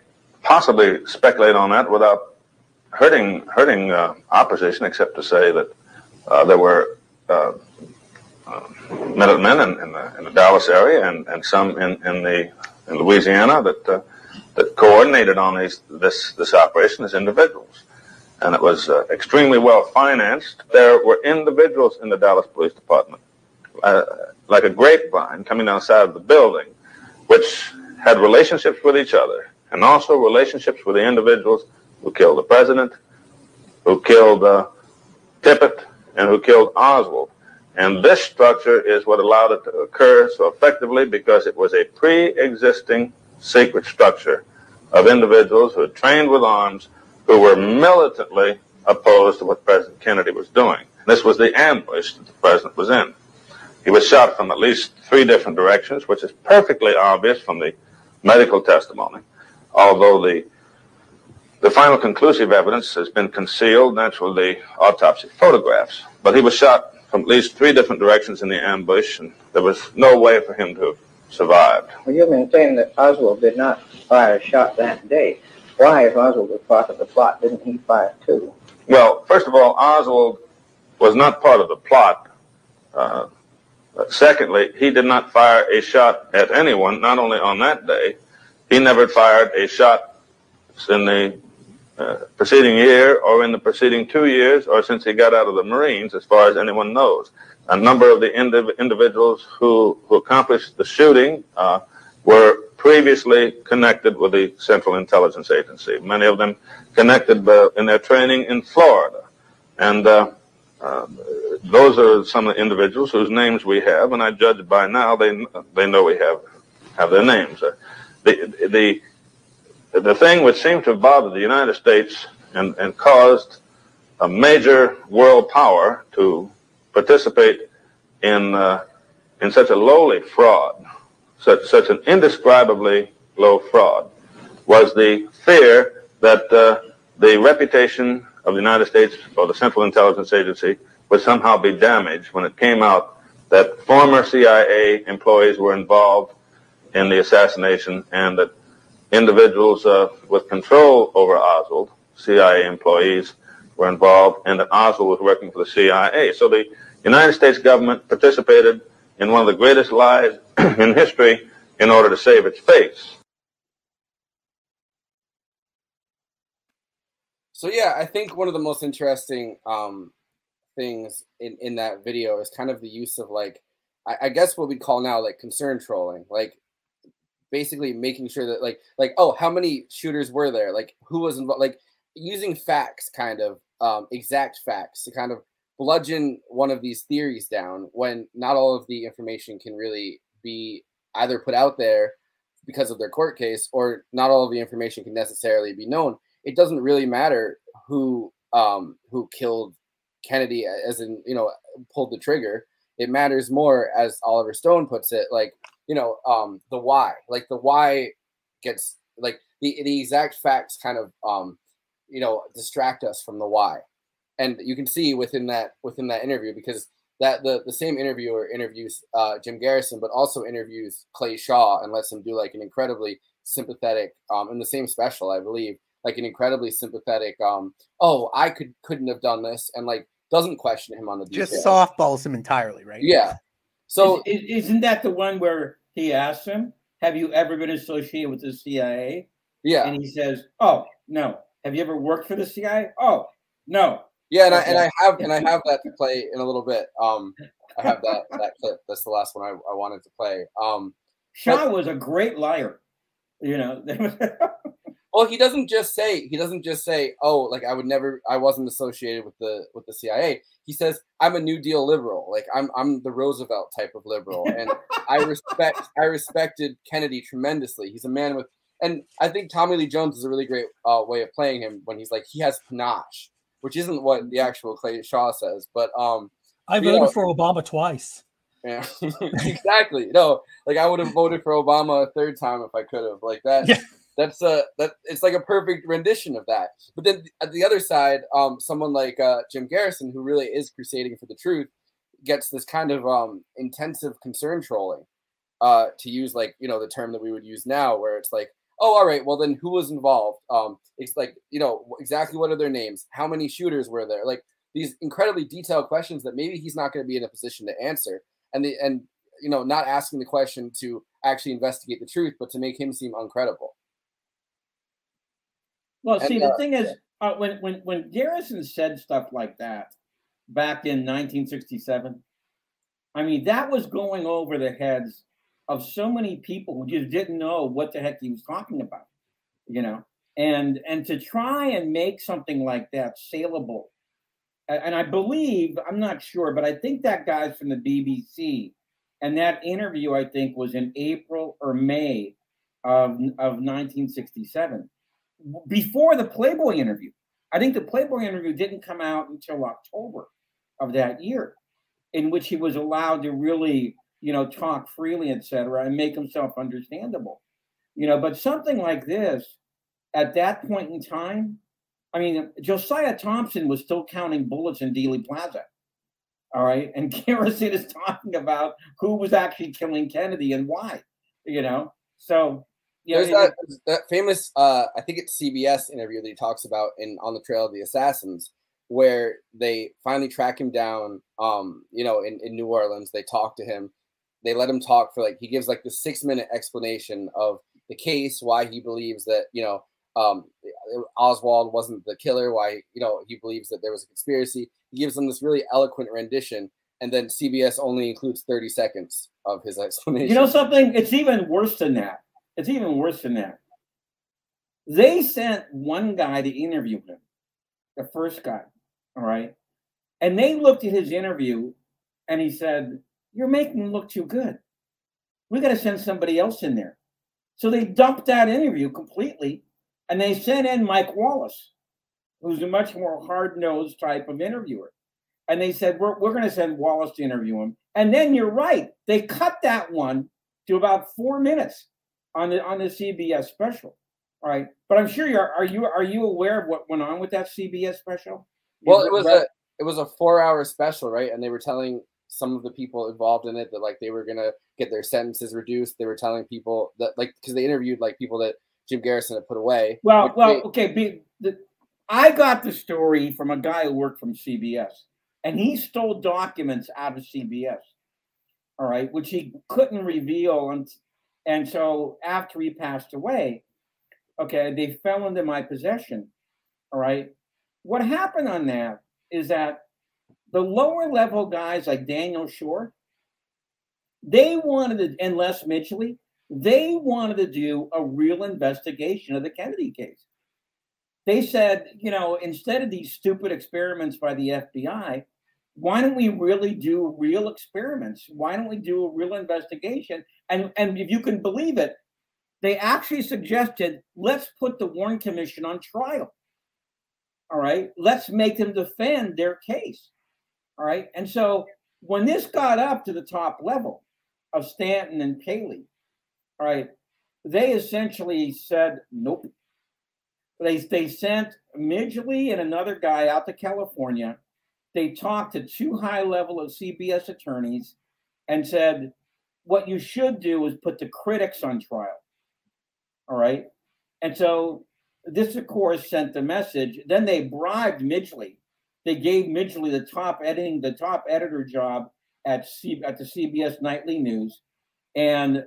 S11: possibly speculate on that without hurting hurting uh, opposition, except to say that uh, there were uh, uh Minutemen in, in, the, in, the, Dallas area and, and some in, in the in Louisiana that uh, that coordinated on these, this this operation as individuals and it was uh, extremely well financed. There were individuals in the Dallas Police Department, uh, like a grapevine coming down the side of the building, which had relationships with each other and also relationships with the individuals who killed the president, who killed uh, Tippit, and who killed Oswald. And this structure is what allowed it to occur so effectively because it was a pre-existing secret structure of individuals who had trained with arms who were militantly opposed to what President Kennedy was doing. This was the ambush that the president was in. He was shot from at least three different directions, which is perfectly obvious from the medical testimony, although the the final conclusive evidence has been concealed, naturally, the autopsy photographs. But he was shot from at least three different directions in the ambush, and there was no way for him to have survived.
S10: Well, you maintain that Oswald did not fire a shot that day why, if Oswald was part of the plot, didn't he fire too?
S11: Well, first of all, Oswald was not part of the plot. Uh, secondly, he did not fire a shot at anyone, not only on that day, he never fired a shot in the uh, preceding year or in the preceding two years or since he got out of the Marines, as far as anyone knows. A number of the indiv- individuals who, who accomplished the shooting uh, were previously connected with the Central Intelligence Agency. Many of them connected uh, in their training in Florida. And uh, uh, those are some of the individuals whose names we have, and I judge by now they they know we have have their names. Uh, the the the thing which seemed to have bothered the United States and, and caused a major world power to participate in uh, in such a lowly fraud such, such an indescribably low fraud was the fear that uh, the reputation of the United States or the Central Intelligence Agency would somehow be damaged when it came out that former CIA employees were involved in the assassination and that individuals uh, with control over Oswald, CIA employees, were involved and that Oswald was working for the CIA. So the United States government participated in one of the greatest lies *clears throat* in history in order to save its face.
S4: So yeah, I think one of the most interesting um, things in, in that video is kind of the use of like, I, I guess what we call now like concern trolling, like basically making sure that like like oh how many shooters were there, like who was involved, like using facts, kind of um, exact facts to kind of bludgeon one of these theories down when not all of the information can really be either put out there because of their court case or not all of the information can necessarily be known. It doesn't really matter who um who killed kennedy as in you know pulled the trigger. It matters more as oliver stone puts it like you know um the why. Like the why gets like the the exact facts kind of um you know distract us from the why and you can see within that within that interview because that the the same interviewer interviews uh, Jim Garrison, but also interviews Clay Shaw and lets him do like an incredibly sympathetic um, in the same special, I believe, like an incredibly sympathetic. Um, oh, I could couldn't have done this, and like doesn't question him on the
S6: details. just softballs him entirely, right?
S4: Yeah. So
S7: is, isn't that the one where he asks him, "Have you ever been associated with the CIA?"
S4: Yeah,
S7: and he says, "Oh no." Have you ever worked for the CIA? Oh no.
S4: Yeah, and I and I have and I *laughs* have that to play in a little bit. Um, I have that that clip. That's the last one I, I wanted to play. Um,
S7: Shaw was a great liar. You know, *laughs*
S4: Well, he doesn't just say he doesn't just say, "Oh, like I would never, I wasn't associated with the with the CIA." He says, "I'm a New Deal liberal. Like I'm I'm the Roosevelt type of liberal, and I *laughs* respect I respected Kennedy tremendously. He's a man with, and I think Tommy Lee Jones is a really great uh, way of playing him when he's like he has panache, which isn't what the actual Clay Shaw says, but um,
S5: I voted
S4: know-
S5: for Obama twice.
S4: yeah, *laughs* exactly. No, like I would have voted for Obama a third time if I could have. Like that.
S5: Yeah.
S4: That's a that. It's like a perfect rendition of that. But then at the other side, um, someone like uh, Jim Garrison, who really is crusading for the truth, gets this kind of um intensive concern trolling. Uh, to use like you know the term that we would use now, where it's like, oh, all right, well then who was involved? Um, it's like you know exactly what are their names? How many shooters were there? Like these incredibly detailed questions that maybe he's not going to be in a position to answer and the and you know not asking the question to actually investigate the truth but to make him seem uncredible
S7: Well,
S4: And,
S7: see, the
S4: uh,
S7: thing is, uh, when when when Garrison said stuff like that back in 1967, I mean, that was going over the heads of so many people who just didn't know what the heck he was talking about, you know. And and to try and make something like that saleable, and I believe I'm not sure, but I think that guy's from the BBC, and that interview I think was in April or May of of 1967 before the Playboy interview. I think the Playboy interview didn't come out until October of that year, in which he was allowed to really, you know, talk freely, et cetera, and make himself understandable. You know, but something like this at that point in time, I mean, Josiah Thompson was still counting bullets in Dealey Plaza. All right. And *laughs* Garrison is talking about who was actually killing Kennedy and why, you know? So, yeah,
S4: there's that, that famous uh i think it's cbs interview that he talks about in on the trail of the assassins where they finally track him down um you know in, in new orleans they talk to him they let him talk for like he gives like the six minute explanation of the case why he believes that you know um oswald wasn't the killer why you know he believes that there was a conspiracy he gives them this really eloquent rendition and then cbs only includes 30 seconds of his *laughs* explanation
S7: You know something? It's even worse than that. It's even worse than that. They sent one guy to interview him, the first guy, all right? And they looked at his interview and he said, You're making him look too good. We got to send somebody else in there. So they dumped that interview completely and they sent in Mike Wallace, who's a much more hard nosed type of interviewer. And they said, We're, we're going to send Wallace to interview him. And then you're right. They cut that one to about four minutes on the on the CBS special. All right. But I'm sure you're are you are you aware of what went on with that CBS special? You
S4: Well, it was a it was a four hour special, right? And they were telling some of the people involved in it that like they were gonna get their sentences reduced. They were telling people that like because they interviewed like people that Jim Garrison had put away.
S7: Well, well,
S4: they-
S7: okay. Be, the, I got the story from a guy who worked from CBS, and he stole documents out of CBS. All right, which he couldn't reveal, and and so after he passed away, okay, they fell into my possession. All right, what happened on that is that the lower level guys like Daniel Schorr, they wanted to, and Les Mitchell, they wanted to do a real investigation of the Kennedy case. They said, you know, instead of these stupid experiments by the FBI, why don't we really do real experiments? Why don't we do a real investigation? And and if you can believe it, they actually suggested let's put the Warren Commission on trial. All right, let's make them defend their case. All right, and so when this got up to the top level of Stanton and Paley, all right, they essentially said nope. They they sent Midgley and another guy out to California. They talked to two high level of CBS attorneys and said, what you should do is put the critics on trial. All right. And so this, of course, sent the message. Then they bribed Midgley. They gave Midgley the top editing, the top editor job at C, at the CBS Nightly News, and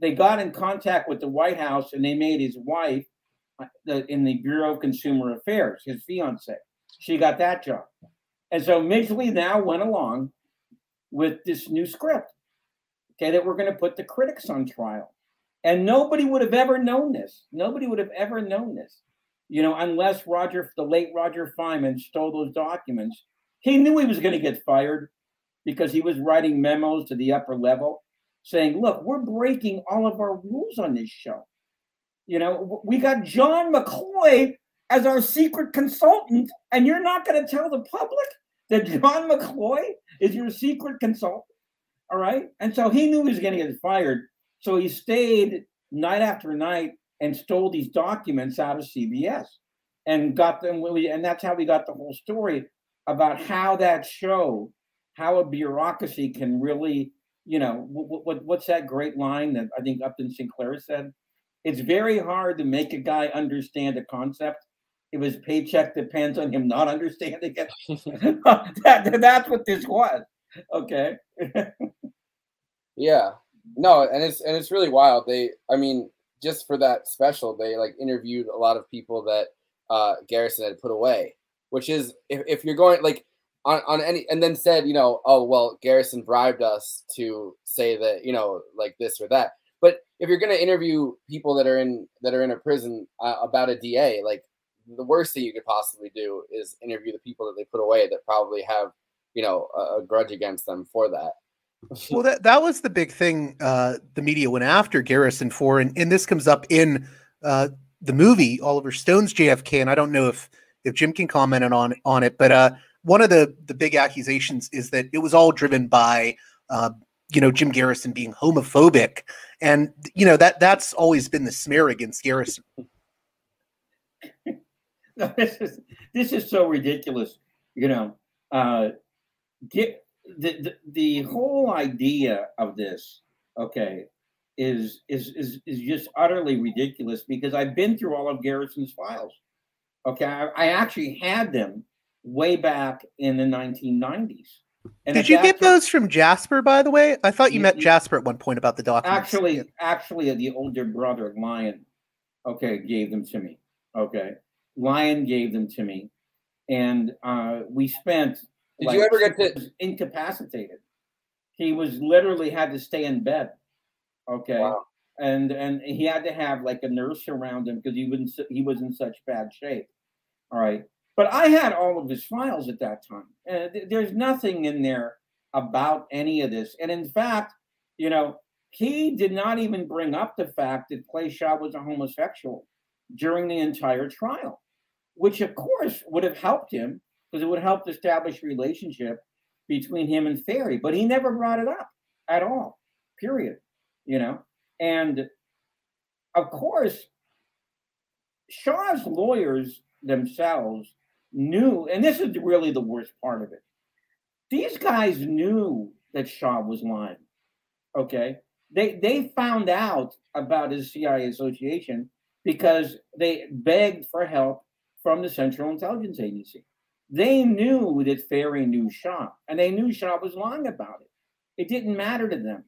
S7: they got in contact with the White House and they made his wife uh, the, in the Bureau of Consumer Affairs, his fiance. She got that job. And so Midgley now went along with this new script, okay, that we're going to put the critics on trial. And nobody would have ever known this. Nobody would have ever known this, you know, unless Roger, the late Roger Feinman, stole those documents. He knew he was going to get fired because he was writing memos to the upper level saying, look, we're breaking all of our rules on this show. You know, we got John McCloy as our secret consultant, and you're not going to tell the public that John McCloy is your secret consultant. All right. And so he knew he was going to get fired. So he stayed night after night and stole these documents out of CBS and got them. Really, and that's how we got the whole story about how that show, how a bureaucracy can really, you know, what, what, what's that great line that I think Upton Sinclair said? It's very hard to make a guy understand a concept if his paycheck depends on him not understanding it. *laughs* *laughs* that, that's what this was. Okay. *laughs*
S4: yeah. No, and it's and it's really wild. They, I mean, just for that special, they like interviewed a lot of people that uh, Garrison had put away, which is if, if you're going like on, on any and then said, you know, oh well, Garrison bribed us to say that, you know, like this or that. But if you're going to interview people that are in that are in a prison uh, about a DA, like the worst thing you could possibly do is interview the people that they put away that probably have, you know, a, a grudge against them for that.
S6: Well, that that was the big thing uh, the media went after Garrison for, and, and this comes up in uh, the movie Oliver Stone's JFK, and I don't know if if Jim can comment on on it, but uh, one of the the big accusations is that it was all driven by uh, you know Jim Garrison being homophobic, and you know that that's always been the smear against Garrison. *laughs*
S7: no, this is this is so ridiculous. You know, uh, get the, the the whole idea of this, okay, is is is is just utterly ridiculous because I've been through all of Garrison's files. Okay, I, I actually had them way back in the 1990s.
S6: And Did you get time, those from Jasper, by the way? I thought you, you met Jasper at one point about the documents.
S7: Actually, actually, the older brother, Lyon, okay, gave them to me. Okay, Lyon gave them to me, and uh, we spent.
S4: Did like, you ever get
S7: to incapacitated? He was literally had to stay in bed. Okay, wow. and and he had to have like a nurse around him because he was he was in such bad shape. All right, but I had all of his files at that time, and there's nothing in there about any of this. And in fact, you know, he did not even bring up the fact that Clay Shaw was a homosexual during the entire trial, which of course would have helped him because it would help establish relationship between him and Ferrie. But he never brought it up at all. Period. You know, and of course, Shaw's lawyers themselves knew, and this is really the worst part of it. These guys knew that Shaw was lying. Okay. They they found out about his CIA association because they begged for help from the Central Intelligence Agency. They knew that Ferrie knew Shaw, and they knew Shaw was lying about it. It didn't matter to them.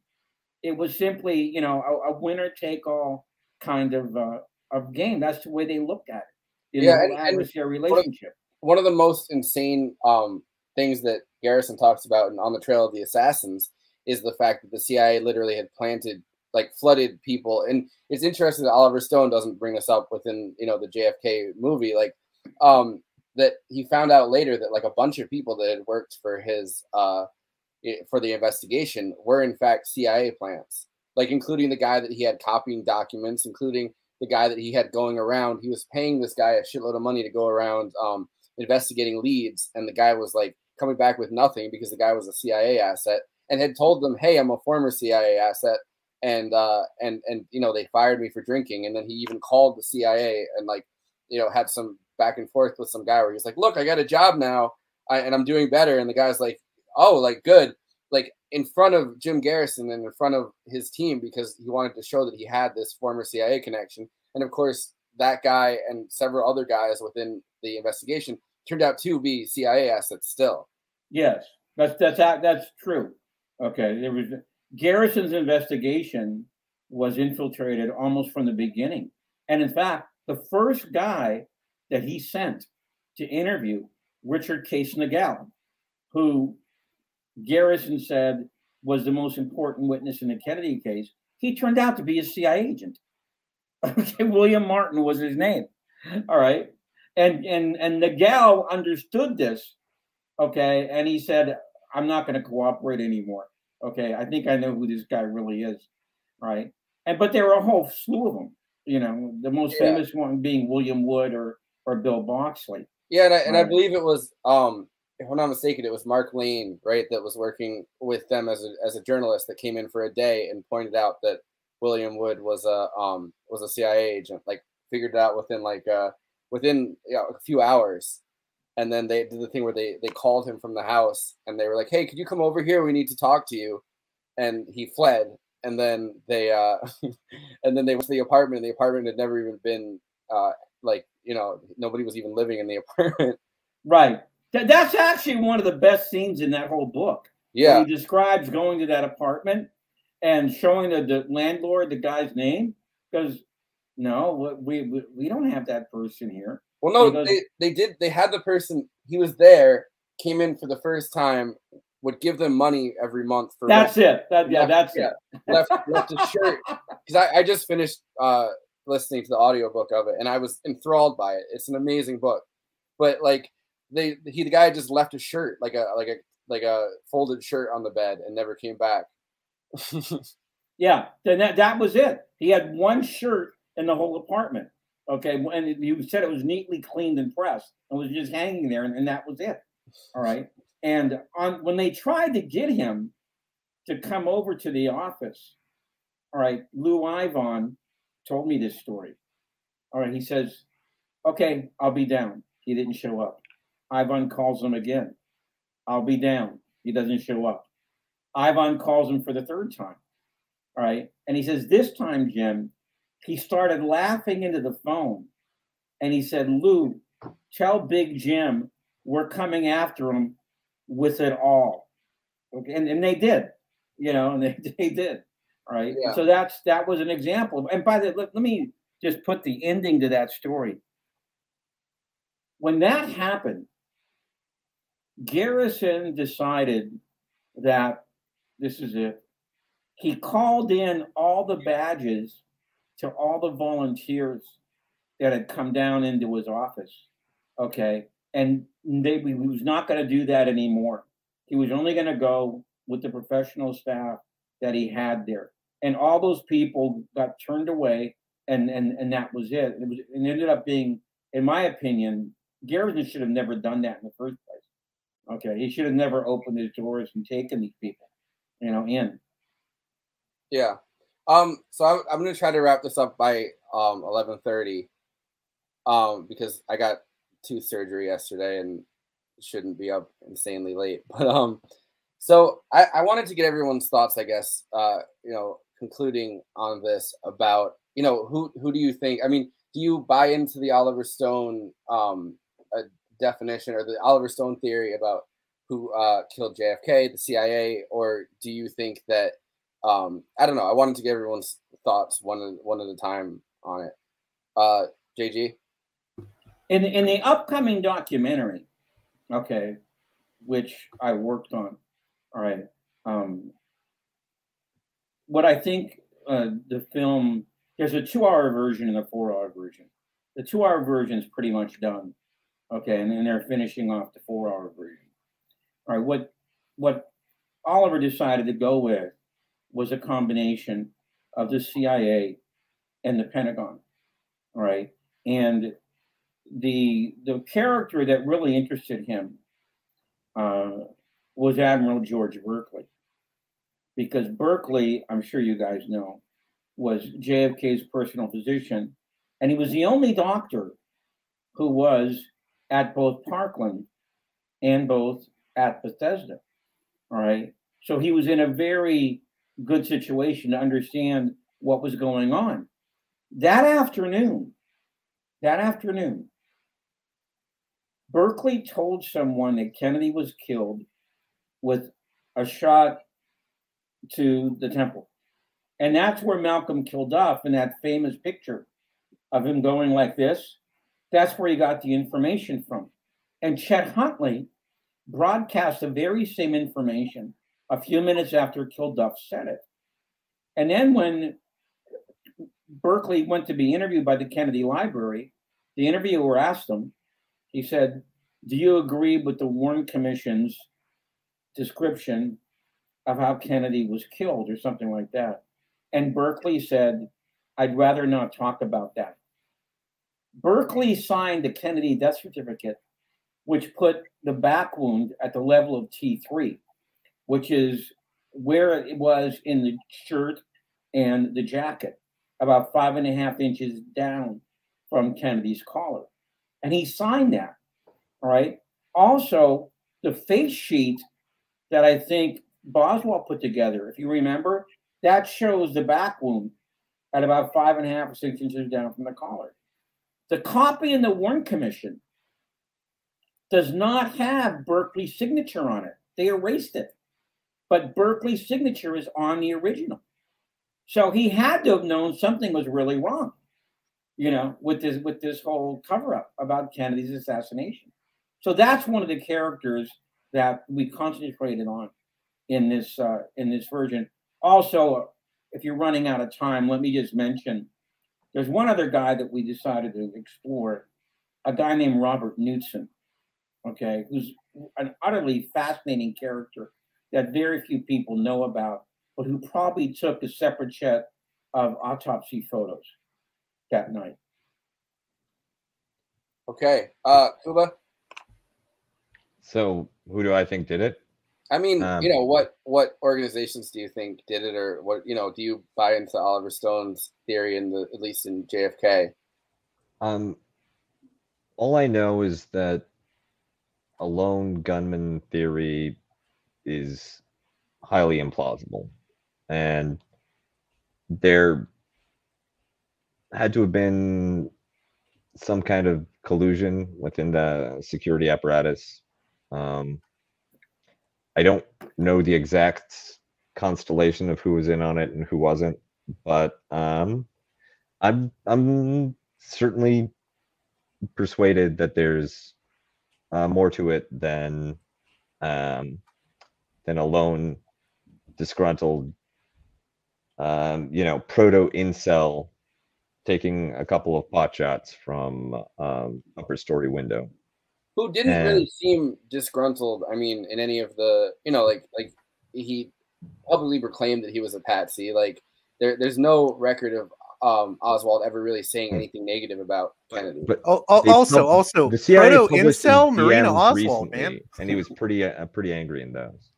S7: It was simply, you know, a, a winner take all kind of uh, of game. That's the way they looked at it. yeah, and, adversary relationship.
S4: One of, one of the most insane um, things that Garrison talks about in On the Trail of the Assassins is the fact that the CIA literally had planted like flooded people. And it's interesting that Oliver Stone doesn't bring this up within you know the JFK movie, like um, that he found out later that like a bunch of people that had worked for his uh, for the investigation were in fact CIA plants, like including the guy that he had copying documents, including the guy that he had going around. He was paying this guy a shitload of money to go around um, investigating leads, and the guy was like coming back with nothing because the guy was a CIA asset and had told them, "Hey, I'm a former CIA asset and uh, and and you know they fired me for drinking, and then he even called the CIA and like you know had some back and forth with some guy where he's like, look, I got a job now, I, and I'm doing better, and the guy's like, oh, like good, like in front of Jim Garrison and in front of his team because he wanted to show that he had this former CIA connection, and of course that guy and several other guys within the investigation turned out to be CIA assets still.
S7: Yes, that's that's that's true. Okay, there was Garrison's investigation was infiltrated almost from the beginning. And in fact, the first guy that he sent to interview Richard Case Nagell, who Garrison said was the most important witness in the Kennedy case, He turned out to be a CIA agent. *laughs* Okay, William Martin was his name. All right. And and and Nagell understood this. Okay. And he said, I'm not going to cooperate anymore. Okay. I think I know who this guy really is. Right. And but there were a whole slew of them. You know, the most
S4: Yeah.
S7: famous one being William Wood or or Bill Boxley.
S4: Yeah, and I, and I believe it was, um, if I'm not mistaken, it was Mark Lane, right, that was working with them as a as a journalist that came in for a day and pointed out that William Wood was a um was a CIA agent. Like figured it out within like uh within you know, a few hours, and then they did the thing where they they called him from the house and they were like, "Hey, could you come over here? We need to talk to you," and he fled. And then they uh *laughs* and then they went to the apartment. And the apartment had never even been uh like you know nobody was even living in the *laughs* apartment.
S7: Right. That's actually one of the best scenes in that whole book.
S4: Yeah.
S7: He describes going to that apartment and showing the, the landlord the guy's name because no, we, we we don't have that person here.
S4: Well, no,
S7: Because-
S4: they, they did. They had the person. He was there, came in for the first time, would give them money every month for.
S7: That's
S4: rent,
S7: it. That, yeah,
S4: left-
S7: that's
S4: yeah,
S7: it.
S4: left left a shirt *laughs* because I, I just finished uh listening to the audiobook of it and I was enthralled by it. It's an amazing book, but like they he the guy just left a shirt like a like a like a folded shirt on the bed and never came back. *laughs*
S7: Yeah, then that, that was it. He had one shirt in the whole apartment. Okay, and you said it was neatly cleaned and pressed and was just hanging there, and, and that was it. All right. And on when they tried to get him to come over to the office, all right, Lou Ivon told me this story. All right, he says, "Okay, I'll be down." He didn't show up. Ivon calls him again. I'll be down. He doesn't show up. Ivon calls him for the third time. All right. And he says, This time, Jim, he started laughing into the phone. And he said, Lou, tell Big Jim we're coming after him with it all. Okay. And, and they did, you know, and *laughs* they, they did. Right.
S4: Yeah.
S7: So that's that was an example. And by the let, let me just put the ending to that story. When that happened, Garrison decided that this is it he called in all the badges to all the volunteers that had come down into his office. Okay. And they, he was not going to do that anymore. He was only going to go with the professional staff that he had there. And all those people got turned away, and, and, and that was it. It, was, it ended up being, in my opinion, Garrison should have never done that in the first place. Okay. He should have never opened his doors and taken these people, you know, in.
S4: Yeah. Um. So I'm, I'm gonna try to wrap this up by um 11:30. Um, because I got tooth surgery yesterday and shouldn't be up insanely late. *laughs* But um, so I I wanted to get everyone's thoughts. I guess uh you know concluding on this about you know who who do you think? I mean, do you buy into the Oliver Stone um uh, definition or the Oliver Stone theory about who uh killed JFK, the CIA, or do you think that um i don't know i wanted to get everyone's thoughts one one at a time on it uh jg
S7: in in the upcoming documentary okay which i worked on all right. Um what i think uh the film there's a two hour version and a four hour version. The two hour version is pretty much done. Okay and then they're finishing off the four hour version. All right what what oliver decided to go with was a combination of the cia and the pentagon. All right and the the character that really interested him uh, was Admiral George Burkley, because Burkley, I'm sure you guys know, was JFK's personal physician, and he was the only doctor who was at both Parkland and both at Bethesda. All right, so he was in a very good situation to understand what was going on. That afternoon, that afternoon, Berkeley told someone that Kennedy was killed with a shot to the temple. And that's where Malcolm Kilduff in that famous picture of him going like this, that's where he got the information from. And Chet Huntley broadcast the very same information a few minutes after Kilduff said it. And then when Burkley went to be interviewed by the Kennedy Library, the interviewer asked him, he said, Do you agree with the Warren Commission's description of how Kennedy was killed or something like that? And Burkley said, I'd rather not talk about that. Burkley signed the Kennedy death certificate, which put the back wound at the level of T3, which is where it was in the shirt and the jacket, about five and a half inches down from Kennedy's collar. And he signed that. Right. Also, the face sheet that I think Boswell put together, if you remember, that shows the back wound at about five and a half or six inches down from the collar. The copy in the Warren Commission does not have Burkley's signature on it. They erased it. But Burkley's signature is on the original. So he had to have known something was really wrong, you know, with this with this whole cover up about Kennedy's assassination. So that's one of the characters that we concentrated on in this uh, in this version. Also, if you're running out of time, let me just mention there's one other guy that we decided to explore, a guy named Robert Knudsen, okay, who's an utterly fascinating character that very few people know about, but who probably took a separate set of autopsy photos that night.
S4: Okay, uh, Kuba.
S3: So who do I think did it?
S4: I mean,
S3: Um,
S4: you know, what what organizations do you think did it, or what you know? Do you buy into Oliver Stone's theory in the at least in JFK?
S3: Um, all I know is that a lone gunman theory is highly implausible, and there had to have been some kind of collusion within the security apparatus. Um, I don't know the exact constellation of who was in on it and who wasn't, but um, I'm I'm certainly persuaded that there's uh, more to it than um, than a lone disgruntled, um, you know, proto incel taking a couple of pot shots from um, upper story window.
S4: Who didn't
S3: And-
S4: really seem disgruntled? I mean, in any of the, you know, like like he publicly proclaimed that he was a patsy. Like there, there's no record of um, Oswald ever really saying anything negative about Kennedy.
S3: Hmm. But
S6: Al- al- also,
S3: pub-
S6: also,
S3: the CIA
S6: proto
S3: published his
S6: incel Marina
S3: DMs
S6: Oswald, man.
S3: and he was pretty uh, pretty angry in those.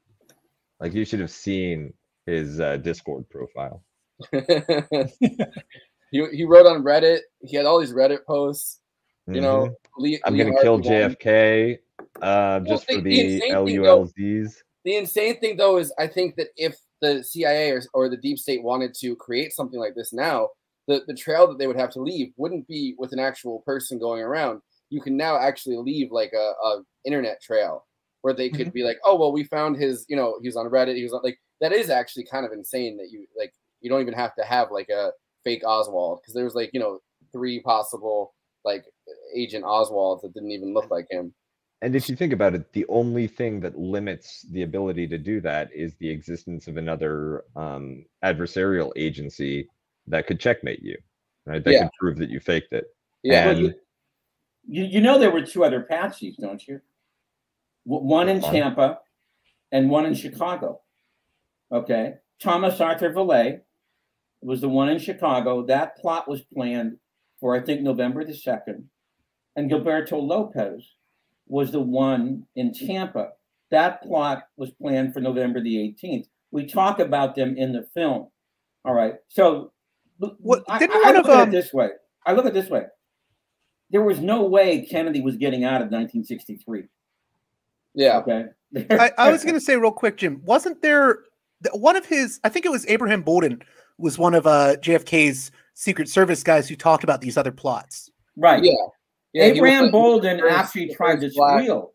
S3: Like you should have seen his uh, Discord profile. *laughs*
S4: he he wrote on Reddit. He had all these Reddit posts. You know,
S3: Mhm.
S4: Lee,
S3: I'm gonna kill
S4: Harvey
S3: JFK uh, just for
S4: the
S3: the
S4: thing, though- The insane thing, though, is I think that if the CIA or, or the deep state wanted to create something like this now, the, the trail that they would have to leave wouldn't be with an actual person going around. You can now actually leave like a, a internet trail where they could be like, oh well, we found his, you know, he was on Reddit, he was on like that is actually kind of insane that you like you don't even have to have like a fake Oswald because there was like you know three possible like agent Oswald that didn't even look like him.
S3: And if you think about it, the only thing that limits the ability to do that is the existence of another um, adversarial agency that could checkmate you, right? That
S7: Yeah.
S3: could prove that you faked it.
S7: Yeah.
S3: And
S7: You, you know there were two other patsies, don't you? One in
S3: One.
S7: Tampa and one in Chicago. Okay. Thomas Arthur Vallee was the one in Chicago. That plot was planned for, I think, November the 2nd. And Gilberto Lopez was the one in Tampa. That plot was planned for November the 18th. We talk about them in the film. All right. So
S6: What,
S7: I,
S6: didn't
S7: I
S6: one
S7: look
S6: of,
S7: at
S6: um,
S7: it this way. I look at it this way. There was no way Kennedy was getting out of 1963.
S4: Yeah.
S7: Okay.
S6: I, I was *laughs* going to say real quick, Jim. Wasn't there one of his? I think it was Abraham Bolden was one of uh, JFK's Secret Service guys who talked about these other plots.
S7: Right.
S4: Yeah. Yeah,
S7: Abraham Bolden
S4: first-
S7: actually tried to
S4: black-
S7: squeal.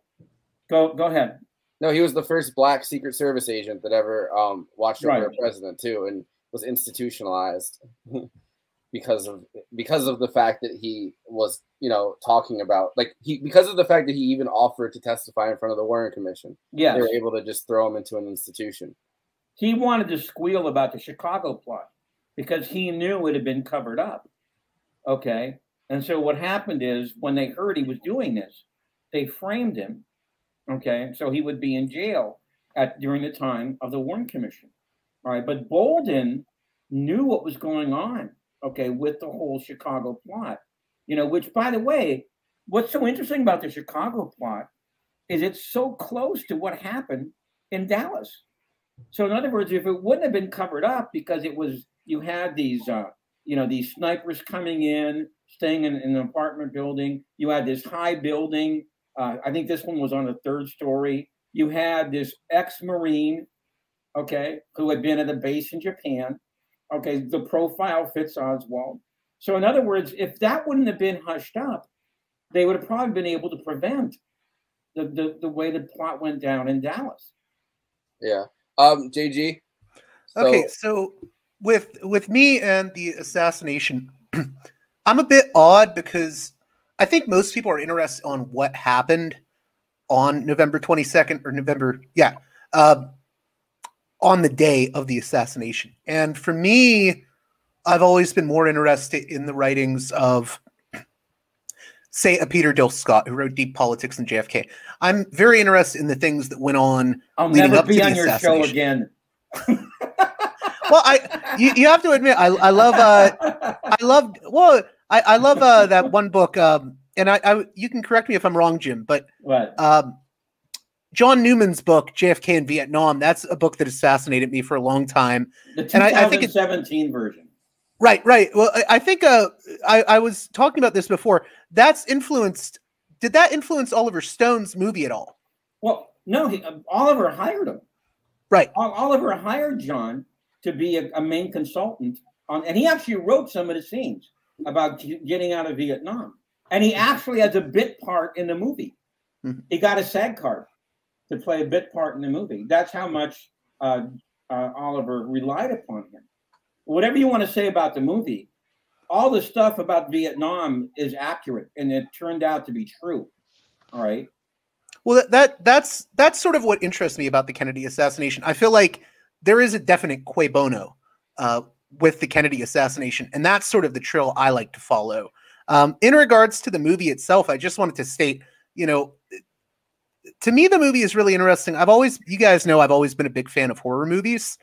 S7: Go go ahead.
S4: No, he was the first black Secret Service agent that ever um, watched over
S7: Right.
S4: a president too, and was institutionalized *laughs* because of because of the fact that he was, you know, talking about like he because of the fact that he even offered to testify in front of the Warren Commission.
S7: Yeah,
S4: they were able to just throw him into an institution.
S7: He wanted to squeal about the Chicago plot. because he knew it had been covered up. Okay. And so what happened is when they heard he was doing this, they framed him. Okay. So he would be in jail at during the time of the Warren Commission. All right. But Bolden knew what was going on, okay, with the whole Chicago plot. You know, which by the way, what's so interesting about the Chicago plot is it's so close to what happened in Dallas. So in other words, if it wouldn't have been covered up because it was you had these uh, you know these snipers coming in, staying in, in an apartment building. You had this high building. Uh, I think this one was on the third story. You had this ex-marine, okay, who had been at a base in Japan. Okay, the profile fits Oswald. So in other words, if that wouldn't have been hushed up, they would have probably been able to prevent the the, the way the plot went down in Dallas.
S4: Yeah. Um, JG.
S6: So, okay, so with with me and the assassination, *clears throat* I'm a bit odd because I think most people are interested on what happened on November 22nd or November, yeah, uh, on the day of the assassination. And for me, I've always been more interested in the writings of, say, a Peter Dale Scott who wrote Deep Politics and JFK. I'm very interested in the things that went on.
S7: I'll never be on your show again.
S6: well, I you, you have to admit I I love uh I love well I I love uh that one book um and I, I you can correct me if I'm wrong Jim but um John Newman's book JFK in Vietnam that's a book that has fascinated me for a long time.
S7: The and I, I think it's 17 version.
S6: Right right. Well I, I think uh I I was talking about this before. That's influenced did that influence Oliver Stone's movie at all?
S7: Well no he, uh, Oliver hired him.
S6: Right.
S7: Oliver hired John to be a, a main consultant on, and he actually wrote some of the scenes about getting out of Vietnam. And he actually has a bit part in the movie. Mm-hmm. He got a SAG card to play a bit part in the movie. That's how much uh, uh, Oliver relied upon him. Whatever you want to say about the movie, all the stuff about Vietnam is accurate, and it turned out to be true. All right.
S6: Well, that, that that's that's sort of what interests me about the Kennedy assassination. I feel like there is a definite cui bono uh, with the Kennedy assassination, and that's sort of the trail I like to follow. Um, in regards to the movie itself, I just wanted to state, you know, to me the movie is really interesting. I've always, you guys know, I've always been a big fan of horror movies.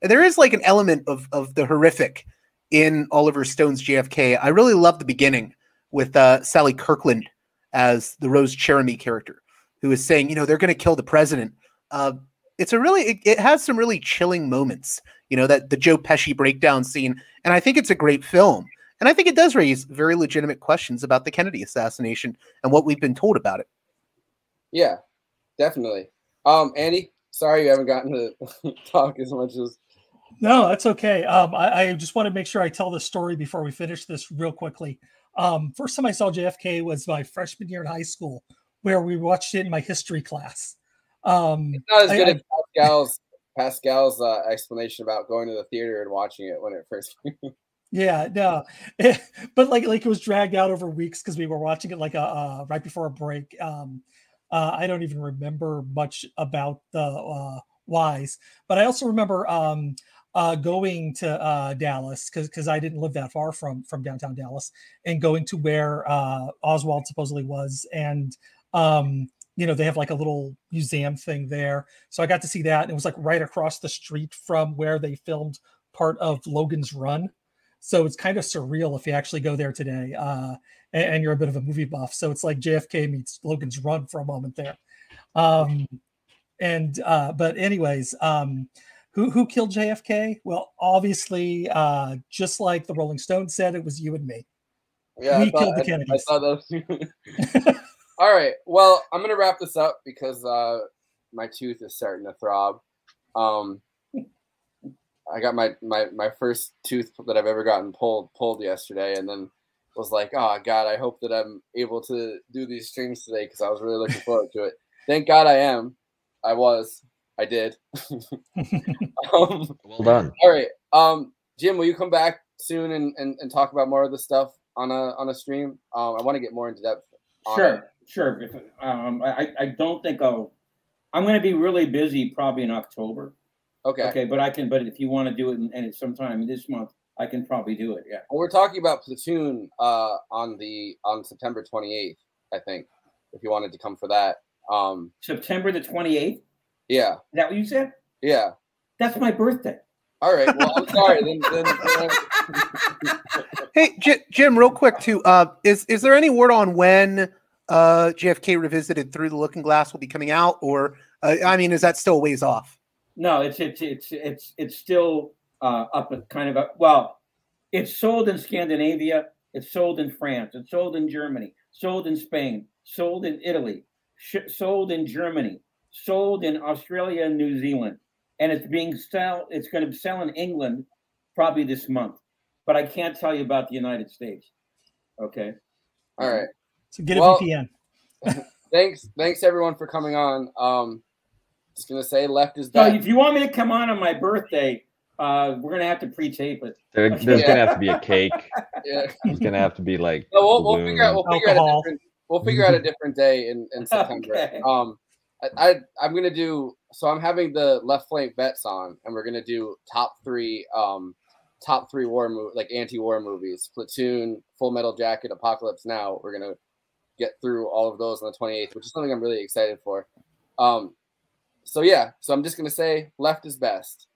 S6: There is like an element of of the horrific in Oliver Stone's JFK. I really love the beginning with uh, Sally Kirkland as the Rose Cherami character, who is saying, you know, they're going to kill the president. Uh, it's a really it, it, has some really chilling moments you know that the joe pesci breakdown scene and i think it's a great film. And i think it does raise very legitimate questions about the kennedy assassination and what we've been told about it.
S4: Yeah definitely. Um andy sorry you haven't gotten to *laughs* talk as much as
S5: no that's okay. Um I, I just want to make sure i tell the story before we finish this real quickly. Um first time i saw jfk was my freshman year in high school where we watched it in my history class um,
S4: it's not as good I, as Pascal's Pascal's uh, explanation about going to the theater and watching it when it first. *laughs*
S5: yeah, no, *laughs* but like like it was dragged out over weeks because we were watching it like a uh, right before a break. Um, uh, I don't even remember much about the uh, whys, but I also remember um, uh, going to uh, Dallas because because I didn't live that far from from downtown Dallas and going to where uh, Oswald supposedly was and um, you know, they have like a little museum thing there. So I got to see that. And it was like right across the street from where they filmed part of Logan's Run. So it's kind of surreal if you actually go there today uh, and, and, you're a bit of a movie buff. So it's like JFK meets Logan's Run for a moment there. Um, and uh, but anyways, um, who who killed JFK? Well, obviously, uh, just like the Rolling Stones said, it was you and me.
S4: Yeah, we thought, killed the Kennedys. I, I those. *laughs* All right. Well, I'm gonna wrap this up because uh, my tooth is starting to throb. Um, I got my, my my first tooth that I've ever gotten pulled pulled yesterday, and then was like, oh god, I hope that I'm able to do these streams today because I was really looking forward to it. Thank God I am. I was. I did. *laughs*
S3: um, well done.
S4: All right. Um, Jim, will you come back soon and, and, and talk about more of the stuff on a on a stream? Um, I want to get more into depth.
S7: Sure. It. Sure. If, um, I, I don't think I'll. I'm going to be really busy probably in October.
S4: Okay.
S7: Okay, but I can. But if you want to do it and sometime this month, I can probably do it. Yeah.
S4: Well, we're talking about Platoon uh, on the on September 28th, I think. If you wanted to come for that, um,
S7: September the 28th. Is
S4: yeah,
S7: that what you said?
S4: yeah.
S7: That's my birthday.
S4: All right. Well, I'm sorry. Then, *laughs* then, then-
S6: Hey, J- Jim, real quick too. Uh, is is there any word on when uh, JFK Revisited Through the Looking Glass will be coming out, or uh, I mean, is that still a ways off?
S7: No, it's it's it's it's it's still uh, up at kind of a well. It's sold in Scandinavia. It's sold in France. It's sold in Germany. Sold in Spain. Sold in Italy. Sh- sold in Germany. Sold in Australia and New Zealand. And it's being sell. It's going to sell in England probably this month. But I can't tell you about the United States. Okay.
S4: all right.
S5: So get a
S4: Well-
S5: VPN. *laughs*
S4: Thanks, thanks everyone for coming on. Um, just gonna say, left is
S7: So
S4: back.
S7: if you want me to come on on my birthday, uh, we're gonna have to pre-tape it.
S3: There, *laughs* there's
S4: Yeah.
S3: gonna have to be a cake.
S4: Yeah.
S3: There's gonna have to be like.
S4: No, we'll, we'll figure out. We'll
S3: balloons.
S4: figure out a different. We'll figure out a different day in, in September.
S7: Okay.
S4: Um, I, I I'm gonna do. So I'm having the left flank bets on, and we're gonna do top three. Um, top three war movie like anti-war movies: Platoon, Full Metal Jacket, Apocalypse Now. We're gonna get through all of those on the 28th, which is something I'm really excited for. Um, so yeah, so I'm just gonna say left is best.